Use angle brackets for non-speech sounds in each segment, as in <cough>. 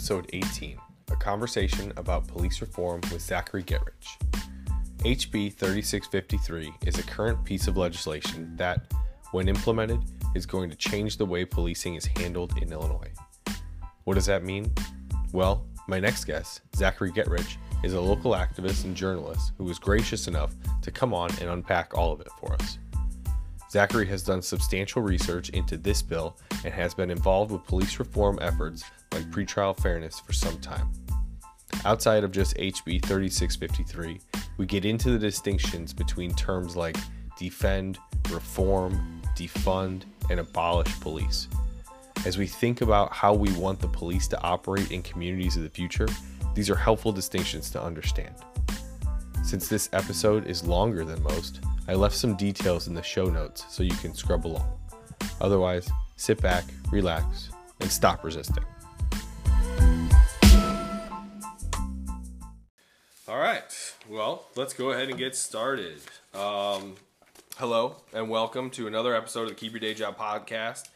episode 18, a conversation about police reform with Zachary Getrich. HB 3653 is a current piece of legislation that, when implemented, is going to change the way policing is handled in Illinois. What does that mean? Well, my next guest, Zachary Getrich, is a local activist and journalist who was gracious enough to come on and unpack all of it for us. Zachary has done substantial research into this bill and has been involved with police reform efforts like pretrial fairness for some time. Outside of just HB 3653, we get into the distinctions between terms like defend, reform, defund, and abolish police. As we think about how we want the police to operate in communities of the future, these are helpful distinctions to understand. Since this episode is longer than most, I left some details in the show notes so you can scrub along. Otherwise, sit back, relax, and stop resisting. Well, let's go ahead and get started. Um, hello, and welcome to another episode of the Keep Your Day Job podcast.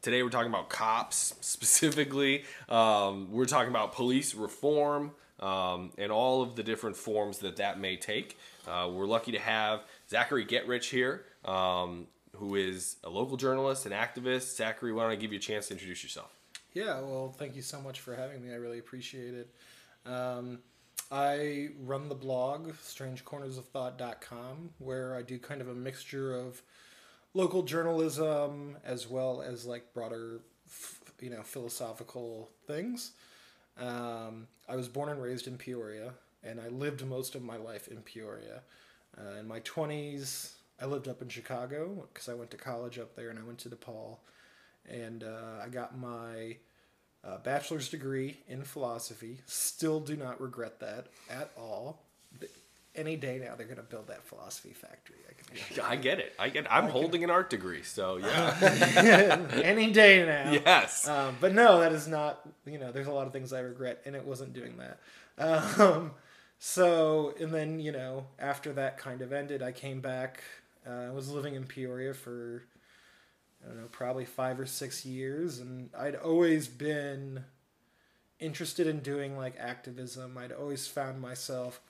Today we're talking about cops <laughs> specifically. Um, we're talking about police reform um, and all of the different forms that that may take. Uh, we're lucky to have Zachary Getrich here, um, who is a local journalist and activist. Zachary, why don't I give you a chance to introduce yourself? Yeah, well, thank you so much for having me. I really appreciate it. Um, I run the blog, strangecornersofthought.com, where I do kind of a mixture of local journalism as well as like broader, you know, philosophical things. Um, I was born and raised in Peoria, and I lived most of my life in Peoria. Uh, in my 20s, I lived up in Chicago because I went to college up there and I went to DePaul. And uh, I got my uh, bachelor's degree in philosophy. Still do not regret that at all. Any day now, they're going to build that philosophy factory. I, can I get it. I get. I'm I holding can... an art degree, so yeah. <laughs> Any day now. Yes. Um, but no, that is not. You know, there's a lot of things I regret, and it wasn't doing that. Um, so, and then, you know, after that kind of ended, I came back. Uh, I was living in Peoria for, I don't know, probably five or six years. And I'd always been interested in doing like activism. I'd always found myself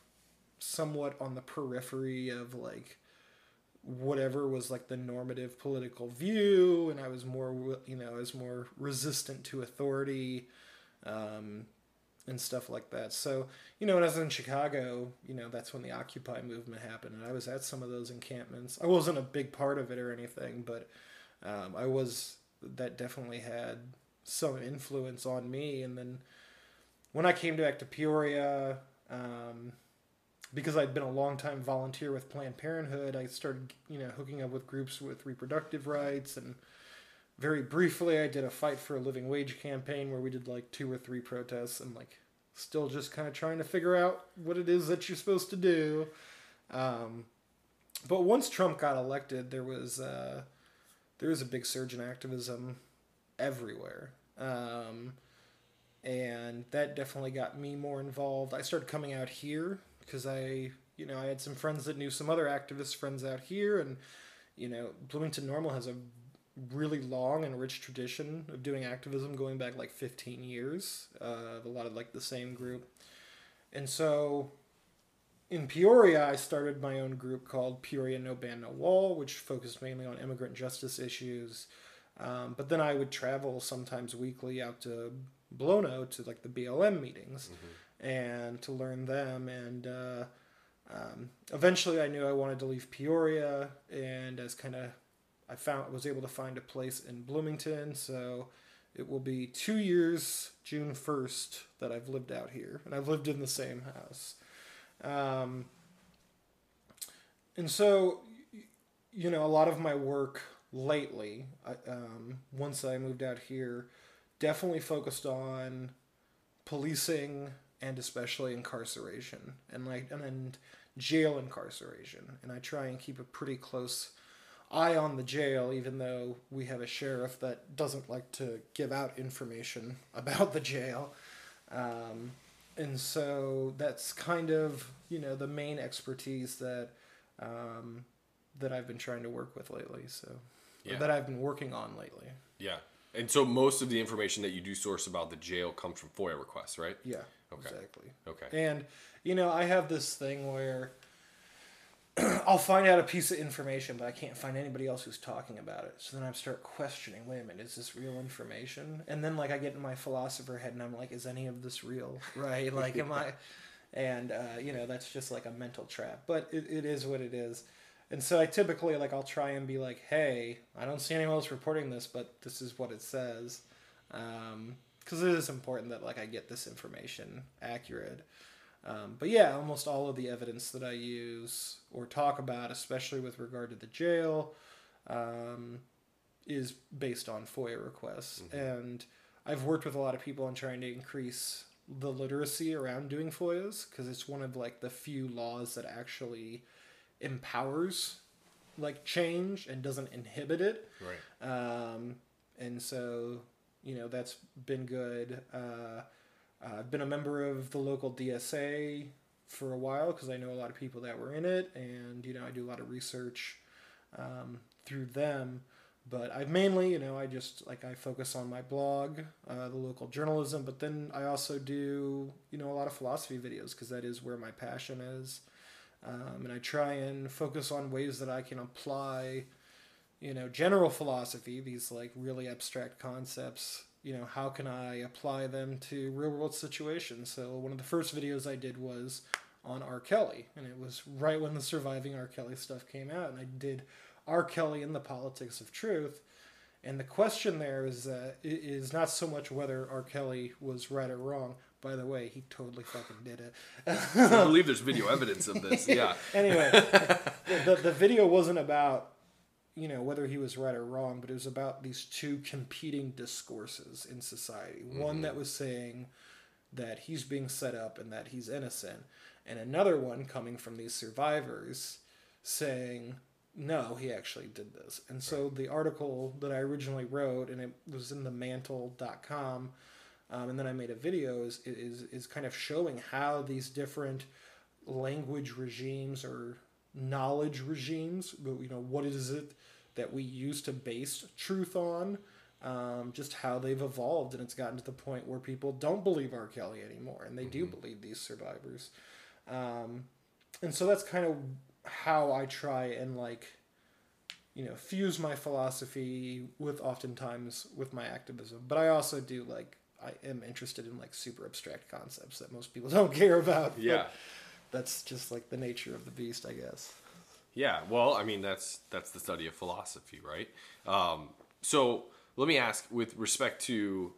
somewhat on the periphery of like whatever was like the normative political view. And I was more, you know, I was more resistant to authority. Um, and stuff like that. So, you know, when I was in Chicago, you know, that's when the Occupy movement happened, and I was at some of those encampments. I wasn't a big part of it or anything, but um, I was. That definitely had some influence on me. And then when I came back to Peoria, um, because I'd been a long time volunteer with Planned Parenthood, I started, you know, hooking up with groups with reproductive rights and very briefly, I did a fight for a living wage campaign where we did like two or three protests and like still just kind of trying to figure out what it is that you're supposed to do. Um, but once Trump got elected, there was uh, there was a big surge in activism everywhere, um, and that definitely got me more involved. I started coming out here because I, you know, I had some friends that knew some other activist friends out here, and you know, Bloomington Normal has a really long and rich tradition of doing activism going back like 15 years uh, a lot of like the same group and so in peoria i started my own group called peoria no ban no wall which focused mainly on immigrant justice issues um, but then i would travel sometimes weekly out to Blono to like the blm meetings mm-hmm. and to learn them and uh, um, eventually i knew i wanted to leave peoria and as kind of I found was able to find a place in Bloomington, so it will be two years, June first, that I've lived out here, and I've lived in the same house. Um, and so, you know, a lot of my work lately, um, once I moved out here, definitely focused on policing and especially incarceration and like and then jail incarceration. And I try and keep a pretty close eye on the jail, even though we have a sheriff that doesn't like to give out information <laughs> about the jail. Um, and so that's kind of you know the main expertise that um, that I've been trying to work with lately. So yeah. that I've been working on lately. Yeah. And so most of the information that you do source about the jail comes from FOIA requests, right? Yeah, Okay. exactly. Okay. And you know, I have this thing where <clears throat> I'll find out a piece of information, but I can't find anybody else who's talking about it. So then I start questioning. Wait a minute, is this real information? And then like I get in my philosopher head, and I'm like, is any of this real? <laughs> Right? Like, am I? <laughs> And uh, you know, that's just like a mental trap. But it, it is what it is. And so I typically like I'll try and be like, hey, I don't see anyone else reporting this, but this is what it says. Because it is important that like I get this information accurate. Um, but yeah, almost all of the evidence that I use or talk about, especially with regard to the jail, um, is based on FOIA requests. And I've worked with a lot of people on trying to increase the literacy around doing FOIAs because it's one of like the few laws that actually empowers like change and doesn't inhibit it. Right. Um, and so, you know, that's been good. Uh, I've been a member of the local DSA for a while because I know a lot of people that were in it, and you know, I do a lot of research um, through them. But I've mainly, you know, I just like I focus on my blog, uh, the local journalism, but then I also do, you know, a lot of philosophy videos because that is where my passion is. Um, and I try and focus on ways that I can apply, you know, general philosophy, these like really abstract concepts. You know, how can I apply them to real world situations? So one of the first videos I did was on R. Kelly, and it was right when the surviving R. Kelly stuff came out, and I did R. Kelly and the politics of truth. And the question there is uh, i- is not so much whether R. Kelly was right or wrong. By the way, he totally fucking did it. I believe there's video evidence of this. Yeah. <laughs> anyway, the, the video wasn't about you know whether he was right or wrong, but it was about these two competing discourses in society. One that was saying that he's being set up and that he's innocent, and another one coming from these survivors saying no, he actually did this. And so the article that I originally wrote, and it was in the mantle.com, um, and then I made a video, is, is, is kind of showing how these different language regimes or knowledge regimes, but you know, what is it that we used to base truth on, um, just how they've evolved. And it's gotten to the point where people don't believe R. Kelly anymore, and they do believe these survivors. Um, and so that's kind of how I try and like, you know, fuse my philosophy with oftentimes with my activism. But I also do like I am interested in like super abstract concepts that most people <laughs> don't care about. Yeah. that's just like the nature of the beast, I guess. Yeah, well, I mean that's that's the study of philosophy, right? Um, so let me ask, with respect to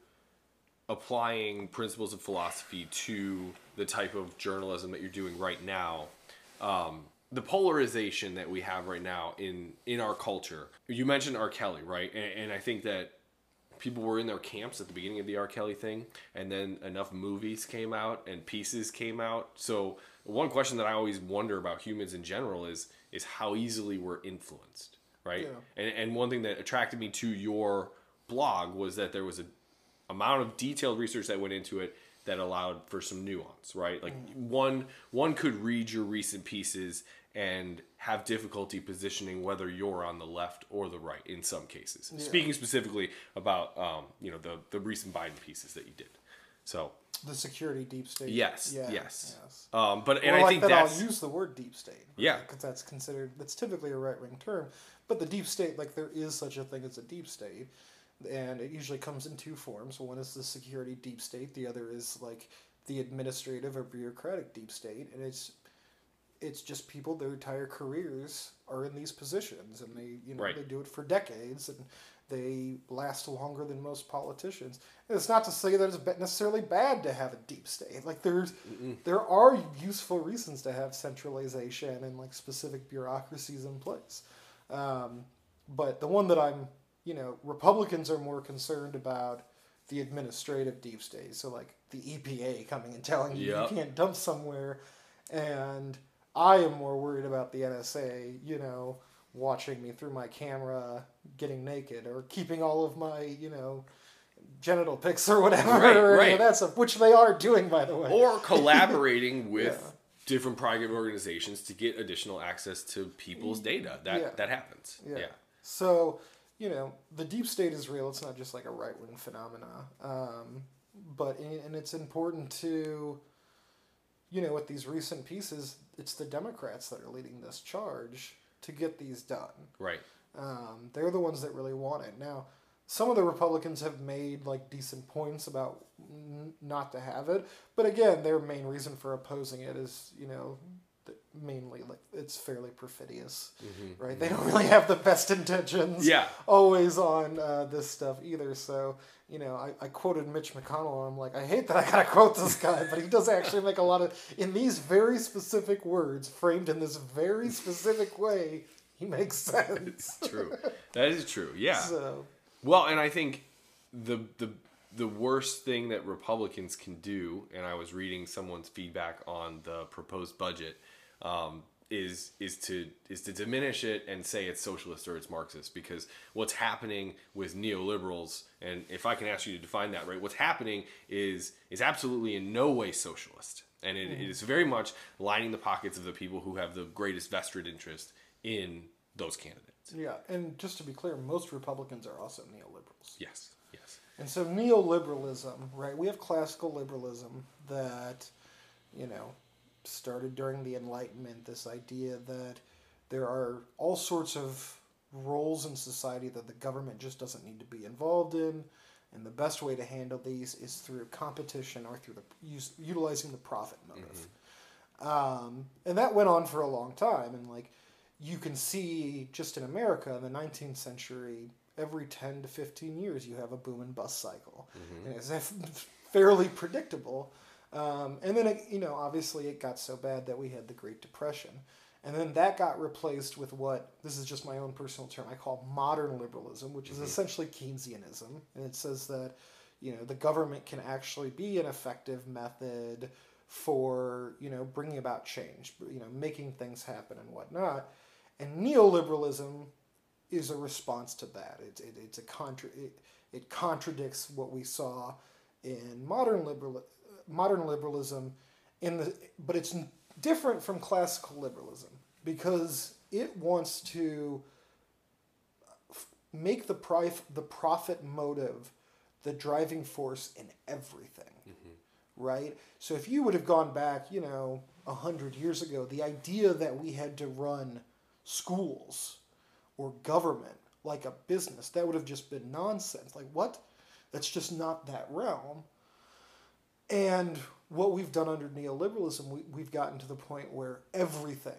applying principles of philosophy to the type of journalism that you're doing right now, um, the polarization that we have right now in in our culture. You mentioned R. Kelly, right? And, and I think that people were in their camps at the beginning of the R. Kelly thing, and then enough movies came out and pieces came out. So one question that I always wonder about humans in general is is how easily we're influenced, right? Yeah. And and one thing that attracted me to your blog was that there was a amount of detailed research that went into it that allowed for some nuance, right? Like one one could read your recent pieces and have difficulty positioning whether you're on the left or the right in some cases. Speaking specifically about um, you know the the recent Biden pieces that you did. So The security deep state. yes, Yeah, yes. yes. Um, but and Well, I like think that, that's I'll use the word deep state. Yeah. because that's considered that's typically a right wing term. But the deep state, like there is such a thing as a deep state, and it usually comes in two forms. One is the security deep state. The other is like the administrative or bureaucratic deep state, and it's it's just people their entire careers are in these positions, and they you know Right. they do it for decades, and they last longer than most politicians. And it's not to say that it's necessarily bad to have a deep state. Like there's there are useful reasons to have centralization and like specific bureaucracies in place. Um, but the one that I'm, you know, Republicans are more concerned about the administrative deep state. So like the EPA coming and telling you Yep. you can't dump somewhere, and I am more worried about the NSA. You know, watching me through my camera getting naked or keeping all of my, you know. Genital pics or whatever, Right, or any right. of that stuff, which they are doing, by the way. or <laughs> collaborating with Yeah. different private organizations to get additional access to people's data. That Yeah. that happens. Yeah. yeah. So, you know, the deep state is real. It's not just like a right wing phenomena. Um, but and it's important to, you know, with these recent pieces, it's the Democrats that are leading this charge to get these done. Right. Um, they're the ones that really want it. Now, some of the Republicans have made like decent points about n- not to have it, but again, their main reason for opposing it is you know mainly like it's fairly perfidious, mm-hmm. right? They don't really have the best <laughs> intentions. Yeah. Always on uh, this stuff either. So you know, I, I quoted Mitch McConnell, and I'm like, I hate that I gotta <laughs> quote this guy, but he does actually make a lot of in these very specific words, framed in this very <laughs> specific way. He makes sense. It's true. That is true. Yeah. So. Well, and I think the the the worst thing that Republicans can do, and I was reading someone's feedback on the proposed budget, um, is is to is to diminish it and say it's socialist or it's Marxist because what's happening with neoliberals and if I can ask you to define that right, what's happening is is absolutely in no way socialist and it, mm-hmm. it is very much lining the pockets of the people who have the greatest vested interest in those candidates. Yeah, and just to be clear, most Republicans are also neoliberals. Yes, yes. And so neoliberalism, right? We have classical liberalism that, you know, started during the Enlightenment. This idea that there are all sorts of roles in society that the government just doesn't need to be involved in, and the best way to handle these is through competition or through the use, utilizing the profit motive. Mm-hmm. Um, and that went on for a long time, and like you can see just in America in the 19th century, every 10 to 15 years you have a boom and bust cycle. Mm-hmm. And it's <laughs> fairly predictable. Um, and then, it, you know, obviously it got so bad that we had the Great Depression. And then that got replaced with what, this is just my own personal term, I call modern liberalism, which is mm-hmm. essentially Keynesianism. And it says that, you know, the government can actually be an effective method for, you know, bringing about change, you know, making things happen and whatnot. And neoliberalism is a response to that. It, it, it's a contra- it, it contradicts what we saw in modern liberal modern liberalism in the but it's different from classical liberalism because it wants to make the price the profit motive the driving force in everything mm-hmm. right so if you would have gone back you know a hundred years ago the idea that we had to run schools or government like a business. That would have just been nonsense. Like, what? That's just not that realm. And what we've done under neoliberalism, we, we've gotten to the point where everything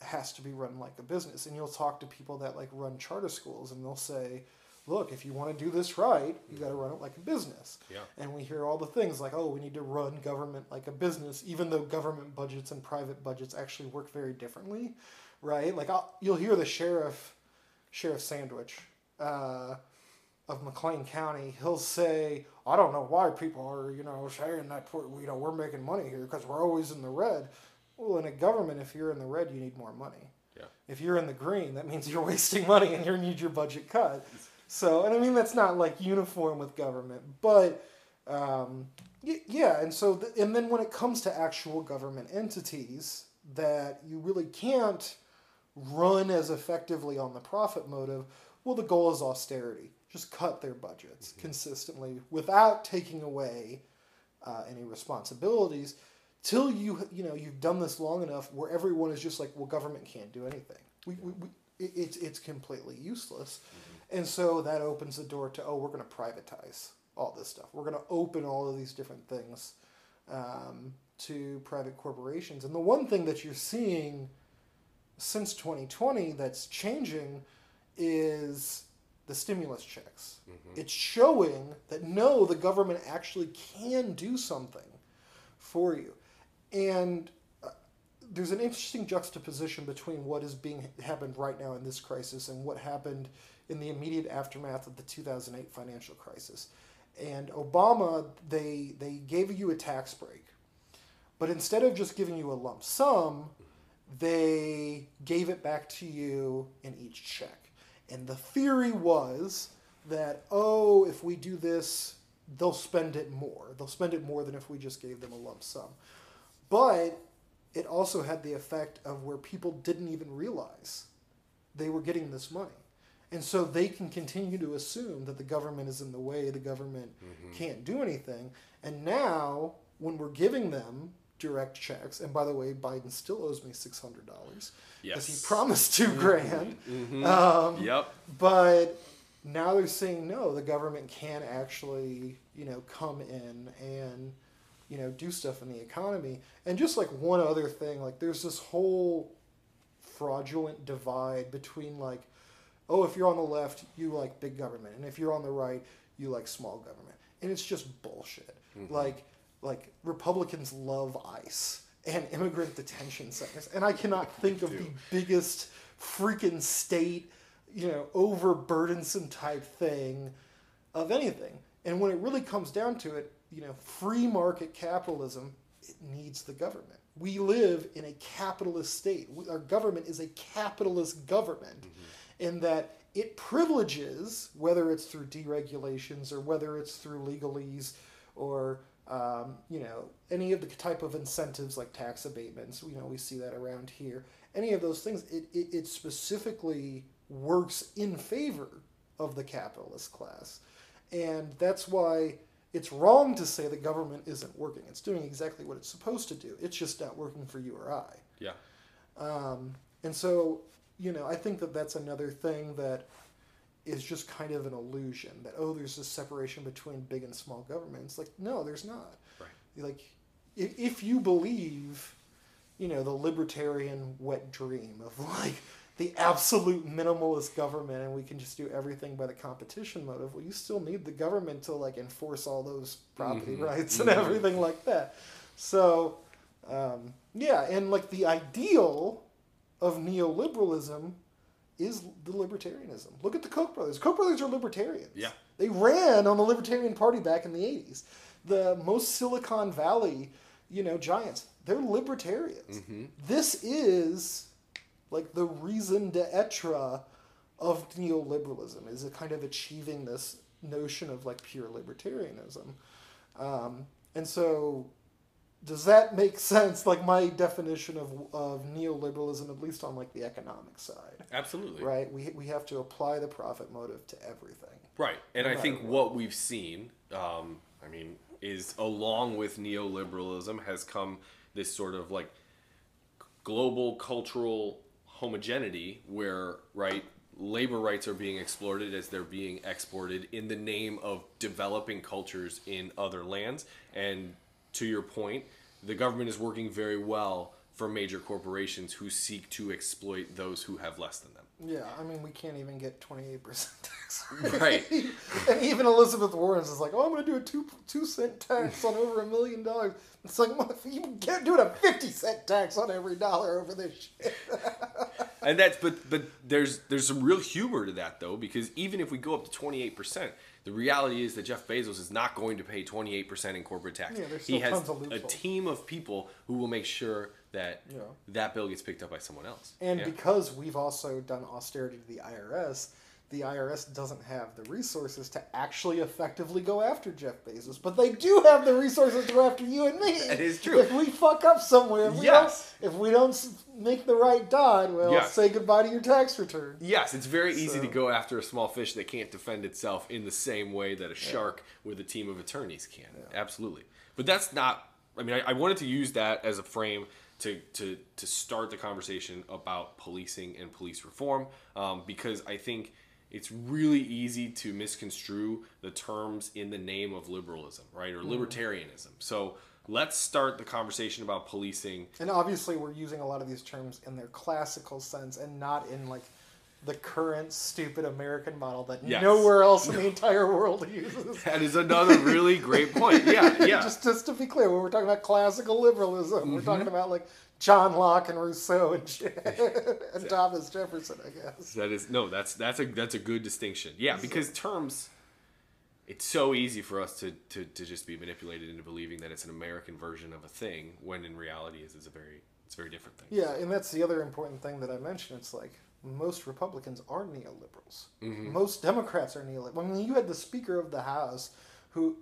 has to be run like a business. And you'll talk to people that like run charter schools and they'll say, look, if you want to do this right, you got to run it like a business. Yeah. And we hear all the things like, oh, we need to run government like a business, even though government budgets and private budgets actually work very differently right? Like I'll, you'll hear the sheriff, Sheriff Sandage, uh, of McLean County. He'll say, "I don't know why people are, you know, saying that you know we're making money here because we're always in the red." Well, in a government, if you're in the red, you need more money. Yeah. If you're in the green, that means <laughs> you're wasting money and you need your budget cut. So, and I mean that's not like uniform with government, but um, yeah. And so, and then when it comes to actual government entities, that you really can't run as effectively on the profit motive, well, the goal is austerity. Just cut their budgets mm-hmm. consistently without taking away uh, any responsibilities till you you know you've done this long enough where everyone is just like, well, government can't do anything. We, we, we it's it's completely useless, mm-hmm. and so that opens the door to oh, we're going to privatize all this stuff. We're going to open all of these different things um, to private corporations. And the one thing that you're seeing since 2020 that's changing is the stimulus checks. Mm-hmm. It's showing that no, the government actually can do something for you. And uh, there's an interesting juxtaposition between what is being happened right now in this crisis and what happened in the immediate aftermath of the 2008 financial crisis. And Obama, they they gave you a tax break, but instead of just giving you a lump sum, they gave it back to you in each check. And the theory was that, oh, if we do this, they'll spend it more. They'll spend it more than if we just gave them a lump sum. But it also had the effect of where people didn't even realize they were getting this money. And so they can continue to assume that the government is in the way, the government Mm-hmm. can't do anything. And now, when we're giving them direct checks, and by the way, Biden still owes me $600 because Yes. he promised two grand. Mhm. Um, yep. but now they're saying no, the government can actually, you know, come in and, you know, do stuff in the economy. And just like one other thing, like there's this whole fraudulent divide between like, oh, if you're on the left, you like big government, and if you're on the right, you like small government. And it's just bullshit. Like like Republicans love ICE and immigrant detention centers. And I cannot think of the biggest freaking state, you know, overburdensome type thing of anything. And when it really comes down to it, you know, free market capitalism, it needs the government. We live in a capitalist state. We, our government is a capitalist government mm-hmm. in that it privileges, whether it's through deregulations or whether it's through legalese or um, you know any of the type of incentives like tax abatements. You know we see that around here. Any of those things, it, it, it specifically works in favor of the capitalist class, and that's why it's wrong to say the government isn't working. It's doing exactly what it's supposed to do. It's just not working for you or I. Yeah. Um, and so, you know, I think that that's another thing that is just kind of an illusion that, oh, there's this separation between big and small governments. Like, no, there's not. Right. Like, if, if you believe, you know, the libertarian wet dream of like the absolute minimalist government and we can just do everything by the competition motive, well, you still need the government to like enforce all those property Mhm. rights and Mhm. everything like that. So, um, yeah, and like the ideal of neoliberalism is the libertarianism. Look at the Koch brothers. Koch brothers are libertarians. Yeah. They ran on the Libertarian Party back in the 80s. The most Silicon Valley, you know, giants, they're libertarians. Mhm. This is like the raison d'etre of neoliberalism is it kind of achieving this notion of like pure libertarianism. Um, and so does that make sense? Like my definition of, of neoliberalism, at least on like the economic side, Absolutely. right? We, we have to apply the profit motive to everything. Right. And No I think matter what we've seen, um, I mean, is along with neoliberalism has come this sort of like global cultural homogeneity where, right, labor rights are being exploited as they're being exported in the name of developing cultures in other lands. And to your point, the government is working very well for major corporations who seek to exploit those who have less than them. Yeah, I mean, we can't even get 28% tax. Right. <laughs> and even Elizabeth Warren is like, oh, I'm going to do a two, two cent tax on over a million dollars. It's like, you can't do it a 50 cent tax on every dollar over this shit. and that's but but there's there's some real humor to that though because even if we go up to 28% the reality is that jeff bezos is not going to pay 28% in corporate tax Yeah, he has a team of people who will make sure that Yeah. that bill gets picked up by someone else And Yeah. because we've also done austerity to the IRS, the IRS doesn't have the resources to actually effectively go after Jeff Bezos, but they do have the resources to go after you and me. That is true. If we fuck up somewhere, if we Yes. don't, if we don't make the right dot, well, Yes. say goodbye to your tax return. Yes, it's very easy So- to go after a small fish that can't defend itself in the same way that a shark with a team of attorneys can. Absolutely. But that's not, I mean, I, I wanted to use that as a frame to, to, to start the conversation about policing and police reform um, because I think it's really easy to misconstrue the terms in the name of liberalism, right? Or mm-hmm. libertarianism. So let's start the conversation about policing And obviously, we're using a lot of these terms in their classical sense and not in like the current stupid American model that Yes. nowhere else in the <laughs> entire world uses. That is another really great point. Yeah, <laughs> yeah. just just to be clear, when we're talking about classical liberalism, we're talking mm-hmm. about like John Locke and Rousseau and <laughs> <laughs> shit, and Thomas Jefferson, I guess. That is no, that's that's a that's a good distinction. Yeah, because terms it's so easy for us to, to, to just be manipulated into believing that it's an American version of a thing when in reality is it's a very it's a very different thing. Yeah, and that's the other important thing that I mentioned. It's like most Republicans are neoliberals. Mm-hmm. Most Democrats are neoliberals. I mean, you had the Speaker of the House, who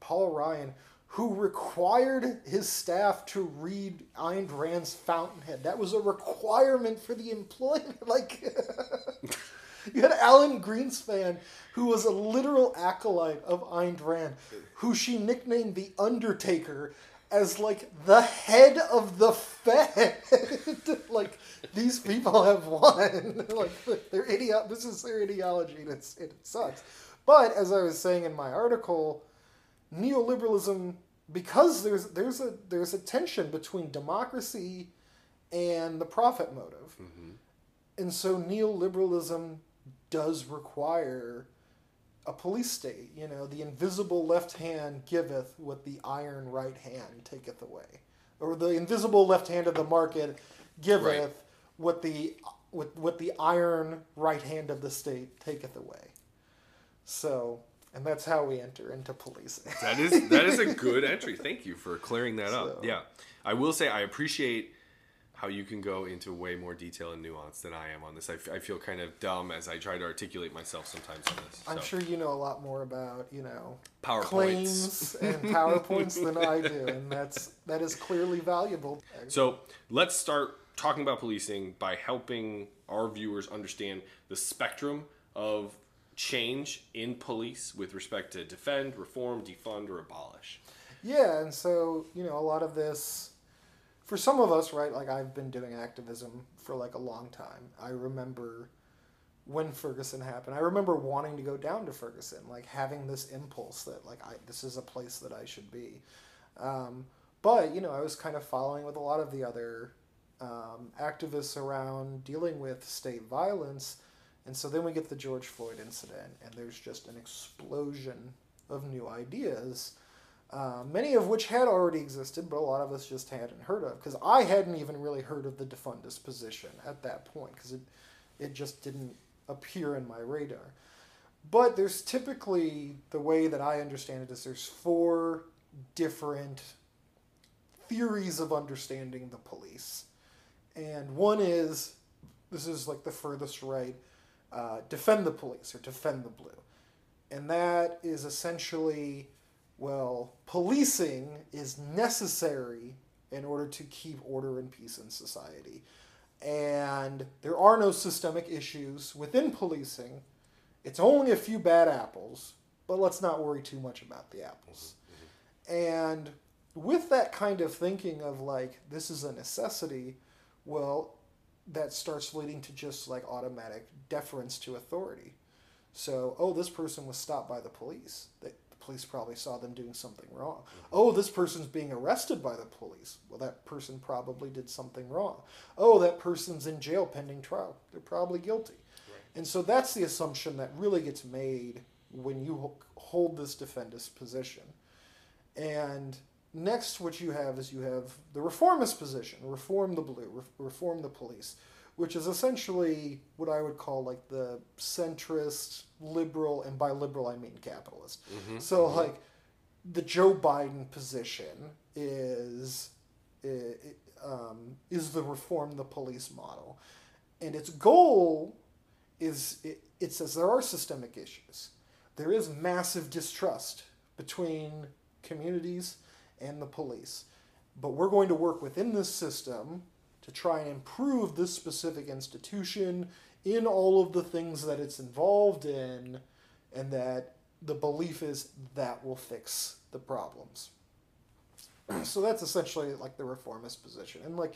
Paul Ryan, who required his staff to read Ayn Rand's Fountainhead. That was a requirement for the employment. <laughs> Like, <laughs> You had Alan Greenspan, who was a literal acolyte of Ayn Rand, who she nicknamed the Undertaker as like the head of the Fed. <laughs> like these people have won. like their idiot. This is their ideology, and it's it sucks. But as I was saying in my article, neoliberalism because there's there's a there's a tension between democracy and the profit motive, Mm-hmm. and so neoliberalism does require a police state. You know, the invisible left hand giveth, what the iron right hand taketh away, or the invisible left hand of the market giveth, Right. what the what, what the iron right hand of the state taketh away. So, and that's how we enter into policing. <laughs> That is that is a <laughs> good entry. Thank you for clearing that up. So- Yeah, I will say I appreciate how you can go into way more detail and nuance than I am on this. I, f- I feel kind of dumb as I try to articulate myself sometimes on this. I'm sure you know a lot more about you know PowerPoints. claims <laughs> and powerpoints than I do, and that's that is clearly valuable. So let's start talking about policing by helping our viewers understand the spectrum of change in police with respect to defend, reform, defund, or abolish. Yeah, and so you know a lot of this, for some of us, right? Like I've been doing activism for like a long time. I remember when Ferguson happened. I remember wanting to go down to Ferguson, like having this impulse that like I this is a place that I should be. Um, but you know, I was kind of following with a lot of the other um, activists around dealing with state violence, and so then we get the George Floyd incident, and there's just an explosion of new ideas uh, many of which had already existed, but a lot of us just hadn't heard of. Because I hadn't even really heard of the defundist position at that point, because it, it just didn't appear in my radar. But there's typically, the way that I understand it is there's four different theories of understanding the police. And one is, this is like the furthest right, uh, defend the police or defend the blue. And that is essentially well, policing is necessary in order to keep order and peace in society. And there are no systemic issues within policing. It's only a few bad apples, but let's not worry too much about the apples. And with that kind of thinking of like, this is a necessity, well, that starts leading to just like automatic deference to authority. So, oh, this person was stopped by the police. They, the police probably saw them doing something wrong. Mm-hmm. Oh, this person's being arrested by the police. Well, that person probably did something wrong. Oh, that person's in jail pending trial. They're probably guilty. And so that's the assumption that really gets made when you hold this defendist position. And next, what you have is you have the reformist position reform the blue, re- reform the police, which is essentially what I would call like the centrist, liberal, and by liberal I mean capitalist. So, like, the Joe Biden position is um, is the reform the police model, and its goal is it, it says there are systemic issues. There is massive distrust between communities and the police, but we're going to work within this system to try and improve this specific institution in all of the things that it's involved in, and that the belief is that will fix the problems. so that's essentially like the reformist position, and like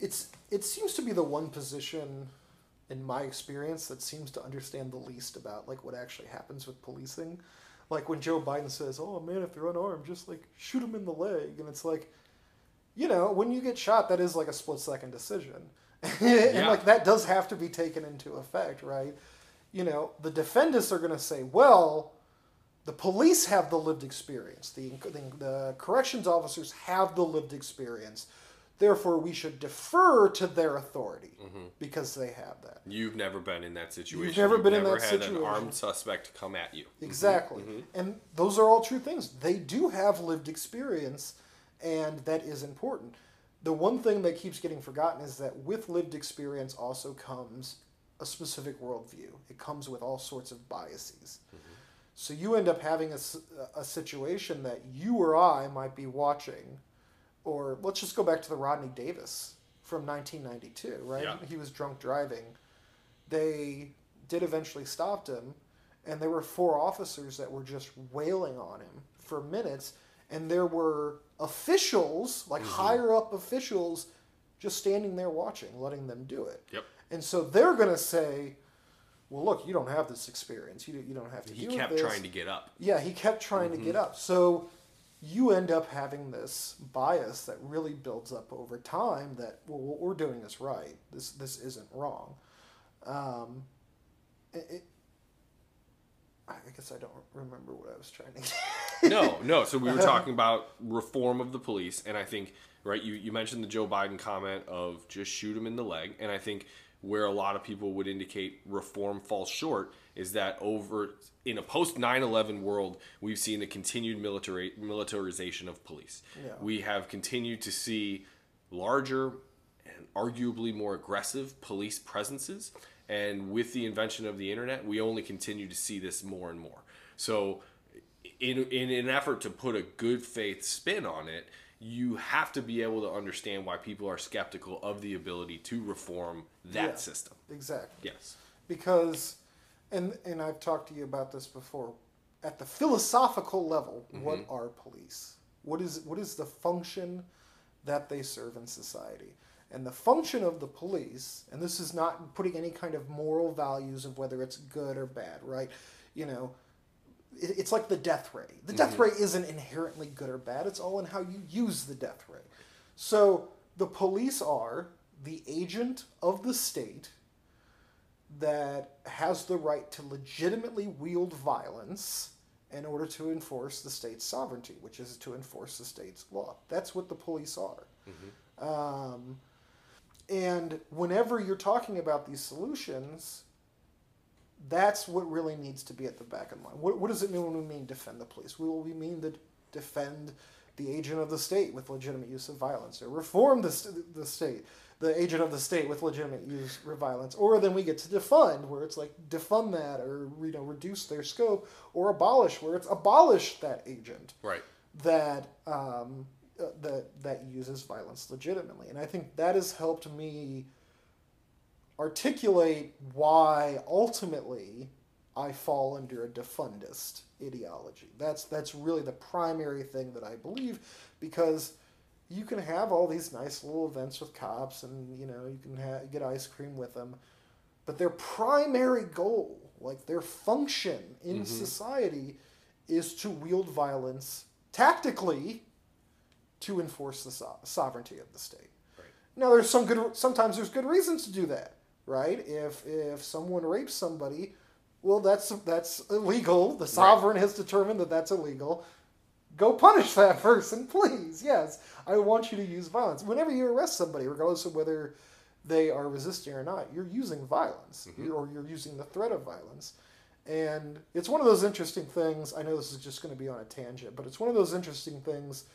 it's it seems to be the one position in my experience that seems to understand the least about like what actually happens with policing. Like when Joe Biden says, "Oh man, if they're unarmed, just like shoot them in the leg," and it's like, you know, when you get shot, that is like a split second decision, <laughs> and Yeah. like that does have to be taken into effect, right? You know, the defendists are going to say, "Well." The police have the lived experience. The, the, the corrections officers have the lived experience. Therefore, we should defer to their authority mm-hmm. because they have that. You've never been in that situation. You've never been in never that had situation. an armed suspect come at you. Mm-hmm. Exactly. Mm-hmm. And those are all true things. They do have lived experience, and that is important. The one thing that keeps getting forgotten is that with lived experience also comes a specific worldview. It comes with all sorts of biases. So you end up having a, a situation that you or I might be watching, or let's just go back to the Rodney Davis from 1992, right? Yeah. He was drunk driving they did eventually stop him, and there were four officers that were just wailing on him for minutes, and there were officials, like mm-hmm. higher up officials, just standing there watching, letting them do it. Yep. And so they're going to say, well, look, you don't have this experience. You, you don't have to He kept this. trying to get up. Yeah, he kept trying to get mm-hmm. up. So you end up having this bias that really builds up over time that well, what we're doing is right. This this isn't wrong. Um, it, it, I guess I don't remember what I was trying to. no, no. So we were <laughs> talking about reform of the police, and I think right. You you mentioned the Joe Biden comment of just shoot him in the leg, and I think where a lot of people would indicate reform falls short is that over in a post 9/11 world, we've seen the continued military militarization of police. Yeah. We have continued to see larger and arguably more aggressive police presences. And with the invention of the internet, we only continue to see this more and more. So, in, in an effort to put a good faith spin on it, you have to be able to understand why people are skeptical of the ability to reform that Yeah. system. exactly. Yes. because and and I've talked to you about this before at the philosophical level mm-hmm. what are police what is what is the function that they serve in society and the function of the police and this is not putting any kind of moral values of whether it's good or bad right you know it's like the death ray. The death ray isn't inherently good or bad. It's all in how you use the death ray. So the police are the agent of the state that has the right to legitimately wield violence in order to enforce the state's sovereignty, which is to enforce the state's law. That's what the police are. Um, and whenever you're talking about these solutions, that's what really needs to be at the back of the mind. What, what does it mean when we mean defend the police? Will we mean that defend the agent of the state with legitimate use of violence, or reform the, the state, the agent of the state with legitimate use of violence, or then we get to defund, where it's like defund that, or you know reduce their scope, or abolish, where it's abolish that agent Right. that um, uh, that that uses violence legitimately, and I think that has helped me articulate why ultimately I fall under a defundist ideology. That's that's really the primary thing that I believe, because you can have all these nice little events with cops, and you know you can ha- get ice cream with them, but their primary goal, like their function in mm-hmm. society, is to wield violence tactically to enforce the so- sovereignty of the state. Right. Now, there's some good. Sometimes there's good reasons to do that, right? If if someone rapes somebody, well, that's that's illegal. The sovereign has determined that that's illegal. Go punish that <laughs> person, please. Yes, I want you to use violence. Whenever you arrest somebody, regardless of whether they are resisting or not, you're using violence, You're- or you're using the threat of violence. And it's one of those interesting things. I know this is just going to be on a tangent, but it's one of those interesting things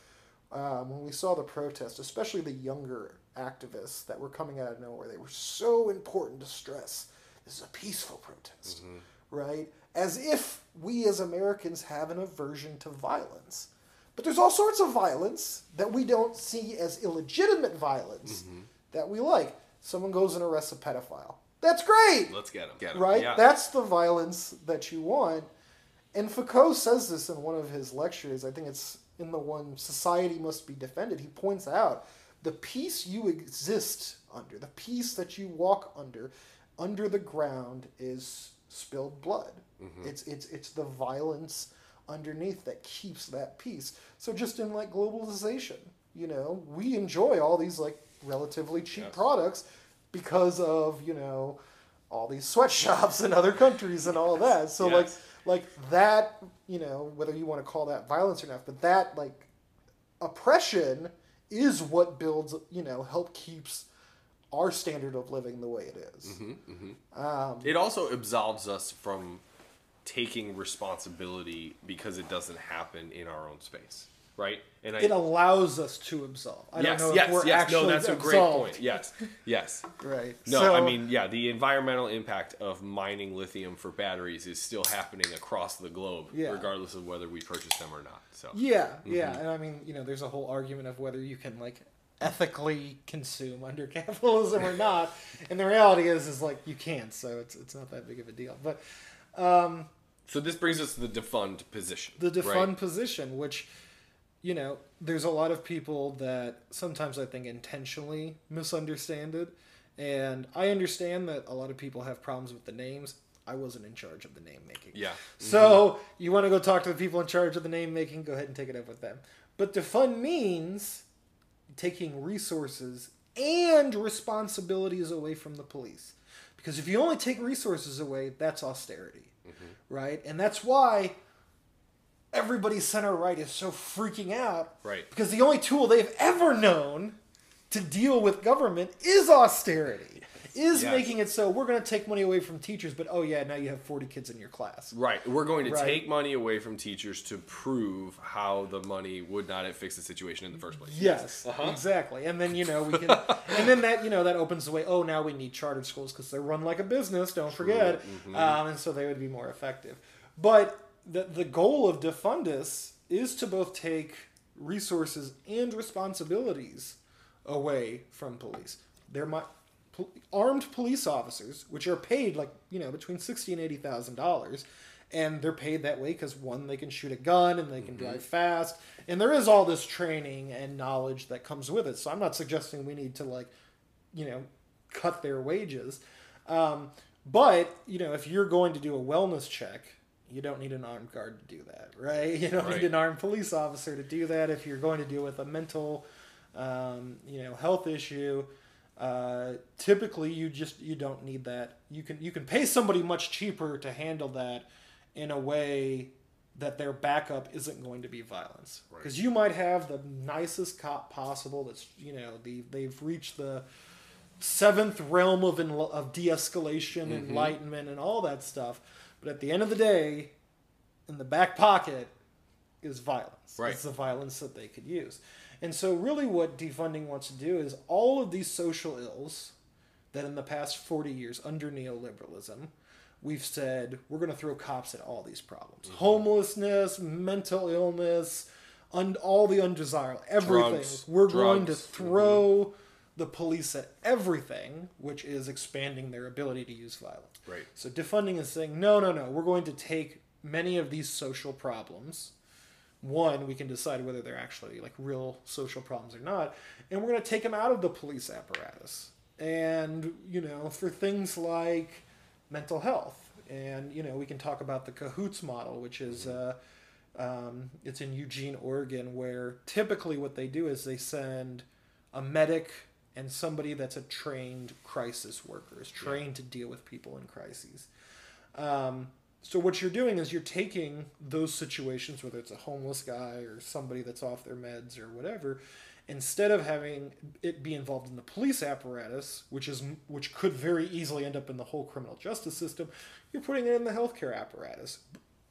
um, when we saw the protest, especially the younger activists that were coming out of nowhere. They were so important to stress this is a peaceful protest, mm-hmm. right? As if we as Americans have an aversion to violence. But there's all sorts of violence that we don't see as illegitimate violence mm-hmm. that we like. Someone goes and arrests a pedophile. That's great Let's get them. Get 'em. right? Yeah. That's the violence that you want. And Foucault says this in one of his lectures. I think it's in the one Society Must Be Defended. He points out the peace you exist under, the peace that you walk under, under the ground is spilled blood. Mm-hmm. It's it's it's the violence underneath that keeps that peace. So just in like globalization, you know, we enjoy all these like relatively cheap Yes. products because of, you know, all these sweatshops <laughs> in other countries and all that. So like like that, you know, whether you want to call that violence or not, but that like oppression is what builds, you know, help keeps our standard of living the way it is. Mm-hmm. Um, It also absolves us from taking responsibility because it doesn't happen in our own space, right? And I it allows us to absolve. I yes, don't know yes, if we're yes. actually No, that's a great point. Yes, yes. <laughs> Right. No, So- I mean, yeah, the environmental impact of mining lithium for batteries is still happening across the globe, Yeah. regardless of whether we purchase them or not. So Yeah, Mm-hmm. yeah, and I mean, you know, there's a whole argument of whether you can like ethically consume under <laughs> capitalism or not. And the reality is, is like you can't, so it's it's not that big of a deal. But um, So this brings us to the defund position. the defund right? position, which you know, there's a lot of people that sometimes I think intentionally misunderstand it, and I understand that a lot of people have problems with the names. I wasn't in charge of the name making. Yeah. So mm-hmm. you want to go talk to the people in charge of the name making? Go ahead and take it up with them. But defund means taking resources and responsibilities away from the police. Because if you only take resources away, that's austerity, mm-hmm. right? And that's why everybody center right is so freaking out. Right. Because the only tool they've ever known to deal with government is austerity. Is Yes. making it so we're going to take money away from teachers, but oh yeah, now you have 40 kids in your class. Right. We're going to Right. take money away from teachers to prove how the money would not have fixed the situation in the first place. Yes, Uh-huh. exactly. And then you know we can, <laughs> and then that you know that opens the way. Oh, now we need chartered schools because they're run like a business. Don't forget, Mm-hmm. um, and so they would be more effective. But the the goal of defundists is to both take resources and responsibilities away from police. They're my pol- armed police officers, which are paid like you know between sixty and eighty thousand dollars, and they're paid that way because one they can shoot a gun and they can drive fast, and there is all this training and knowledge that comes with it. So I'm not suggesting we need to like, you know, cut their wages, um, but you know if you're going to do a wellness check. You don't need an armed guard to do that, right? <laughs> You don't Right. need an armed police officer to do that if you're going to deal with a mental, um, you know, health issue. Uh, typically, you just you don't need that. You can you can pay somebody much cheaper to handle that in a way that their backup isn't going to be violence. Right. Because you might have the nicest cop possible. That's you know the they've reached the seventh realm of of de-escalation, Mm-hmm. enlightenment, and all that stuff. But at the end of the day, in the back pocket is violence. Right. It's the violence that they could use. And so, really, what defunding wants to do is all of these social ills that in the past 40 years under neoliberalism, we've said we're going to throw cops at all these problems mm-hmm. homelessness, mental illness, un- all the undesirable, everything. Drugs. we're going to Drugs. throw mm-hmm. The police at everything, which is expanding their ability to use violence. Right. So defunding is saying, no, no, no, we're going to take many of these social problems. One, we can decide whether they're actually like real social problems or not, and we're going to take them out of the police apparatus. And, you know, for things like mental health. And, you know, we can talk about the CAHOOTS model, which is, uh, um, it's in Eugene, Oregon, where typically what they do is they send a medic and somebody that's a trained crisis worker, is trained to deal with people in crises. Um, so what you're doing is you're taking those situations, whether it's a homeless guy or somebody that's off their meds or whatever, instead of having it be involved in the police apparatus, which is which could very easily end up in the whole criminal justice system, you're putting it in the healthcare apparatus,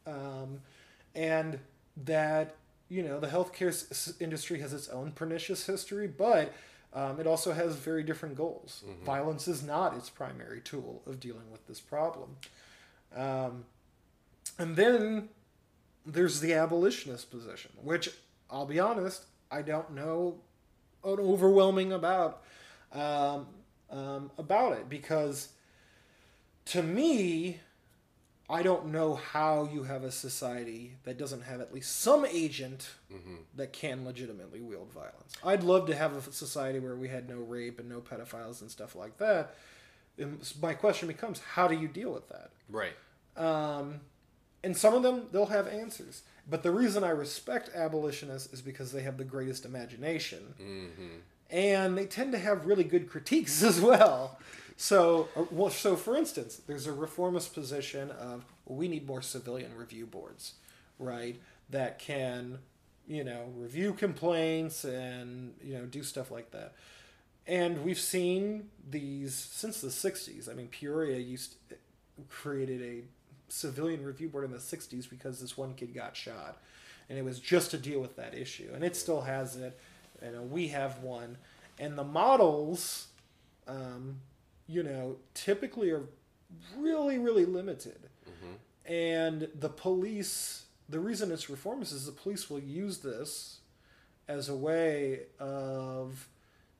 um, and that you know the healthcare industry has its own pernicious history, but um, it also has very different goals. Violence is not its primary tool of dealing with this problem. Um, and then there's the abolitionist position, which I'll be honest, I don't know an overwhelming about um, um, about it because to me, I don't know how you have a society that doesn't have at least some agent that can legitimately wield violence. I'd love to have a society where we had no rape and no pedophiles and stuff like that. And my question becomes, how do you deal with that? Right. Um, and some of them, they'll have answers. But the reason I respect abolitionists is because they have the greatest imagination. And they tend to have really good critiques <laughs> as well. So, uh, well, so for instance, there's a reformist position of well, we need more civilian review boards, right? That can, you know, review complaints and you know do stuff like that. And we've seen these since the '60s. I mean, Peoria used created a civilian review board in the 60s because this one kid got shot and it was just to deal with that issue and it still has it you know we have one and the models um, you know typically are really really limited mm-hmm. and the police the reason it's reformist is the police will use this as a way of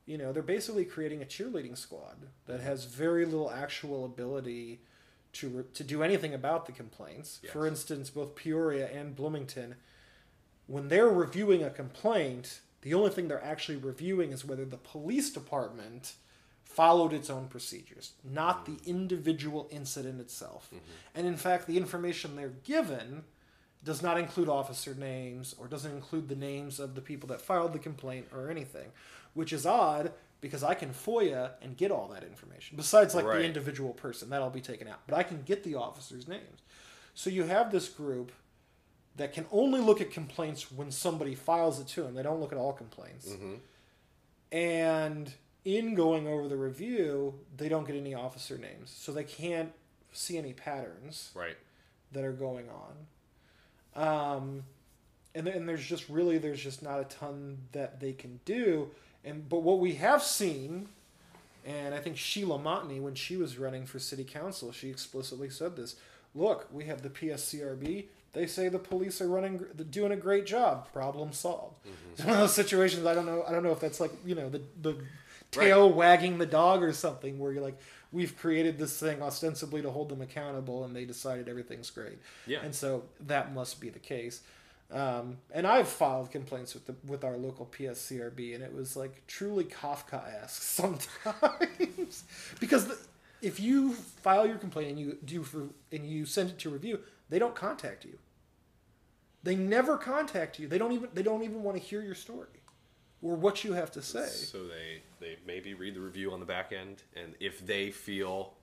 you know, they're basically creating a cheerleading squad that has very little actual ability to re- to do anything about the complaints. Yes. For instance, both Peoria and Bloomington, when they're reviewing a complaint, the only thing they're actually reviewing is whether the police department followed its own procedures, not the individual incident itself. And in fact, the information they're given does not include officer names or doesn't include the names of the people that filed the complaint or anything, which is odd because I can FOIA and get all that information. Besides, like Right. the individual person, that'll be taken out, but I can get the officers' names. So you have this group that can only look at complaints when somebody files it to them. They don't look at all complaints. Mm-hmm. And in going over the review, they don't get any officer names, so they can't see any patterns Right. that are going on. Um, and, and there's just really there's just not a ton that they can do. And but what we have seen, and I think Sheila Montney when she was running for city council, she explicitly said this. Look, we have the PSCRB. They say the police are running, doing a great job. Problem solved. It's <laughs> one of those situations. I don't know. I don't know if that's like you know the the tail wagging the dog or something, where you're like, we've created this thing ostensibly to hold them accountable, and they decided everything's great. Yeah. And so that must be the case. Um, and I've filed complaints with the with our local PSCRB, and it was like truly Kafka-esque <laughs> sometimes, because the, if you file your complaint and you do for and you send it to review, they don't contact you. They never contact you. They don't even they don't even want to hear your story or what you have to say. So they they maybe read the review on the back end, and if they feel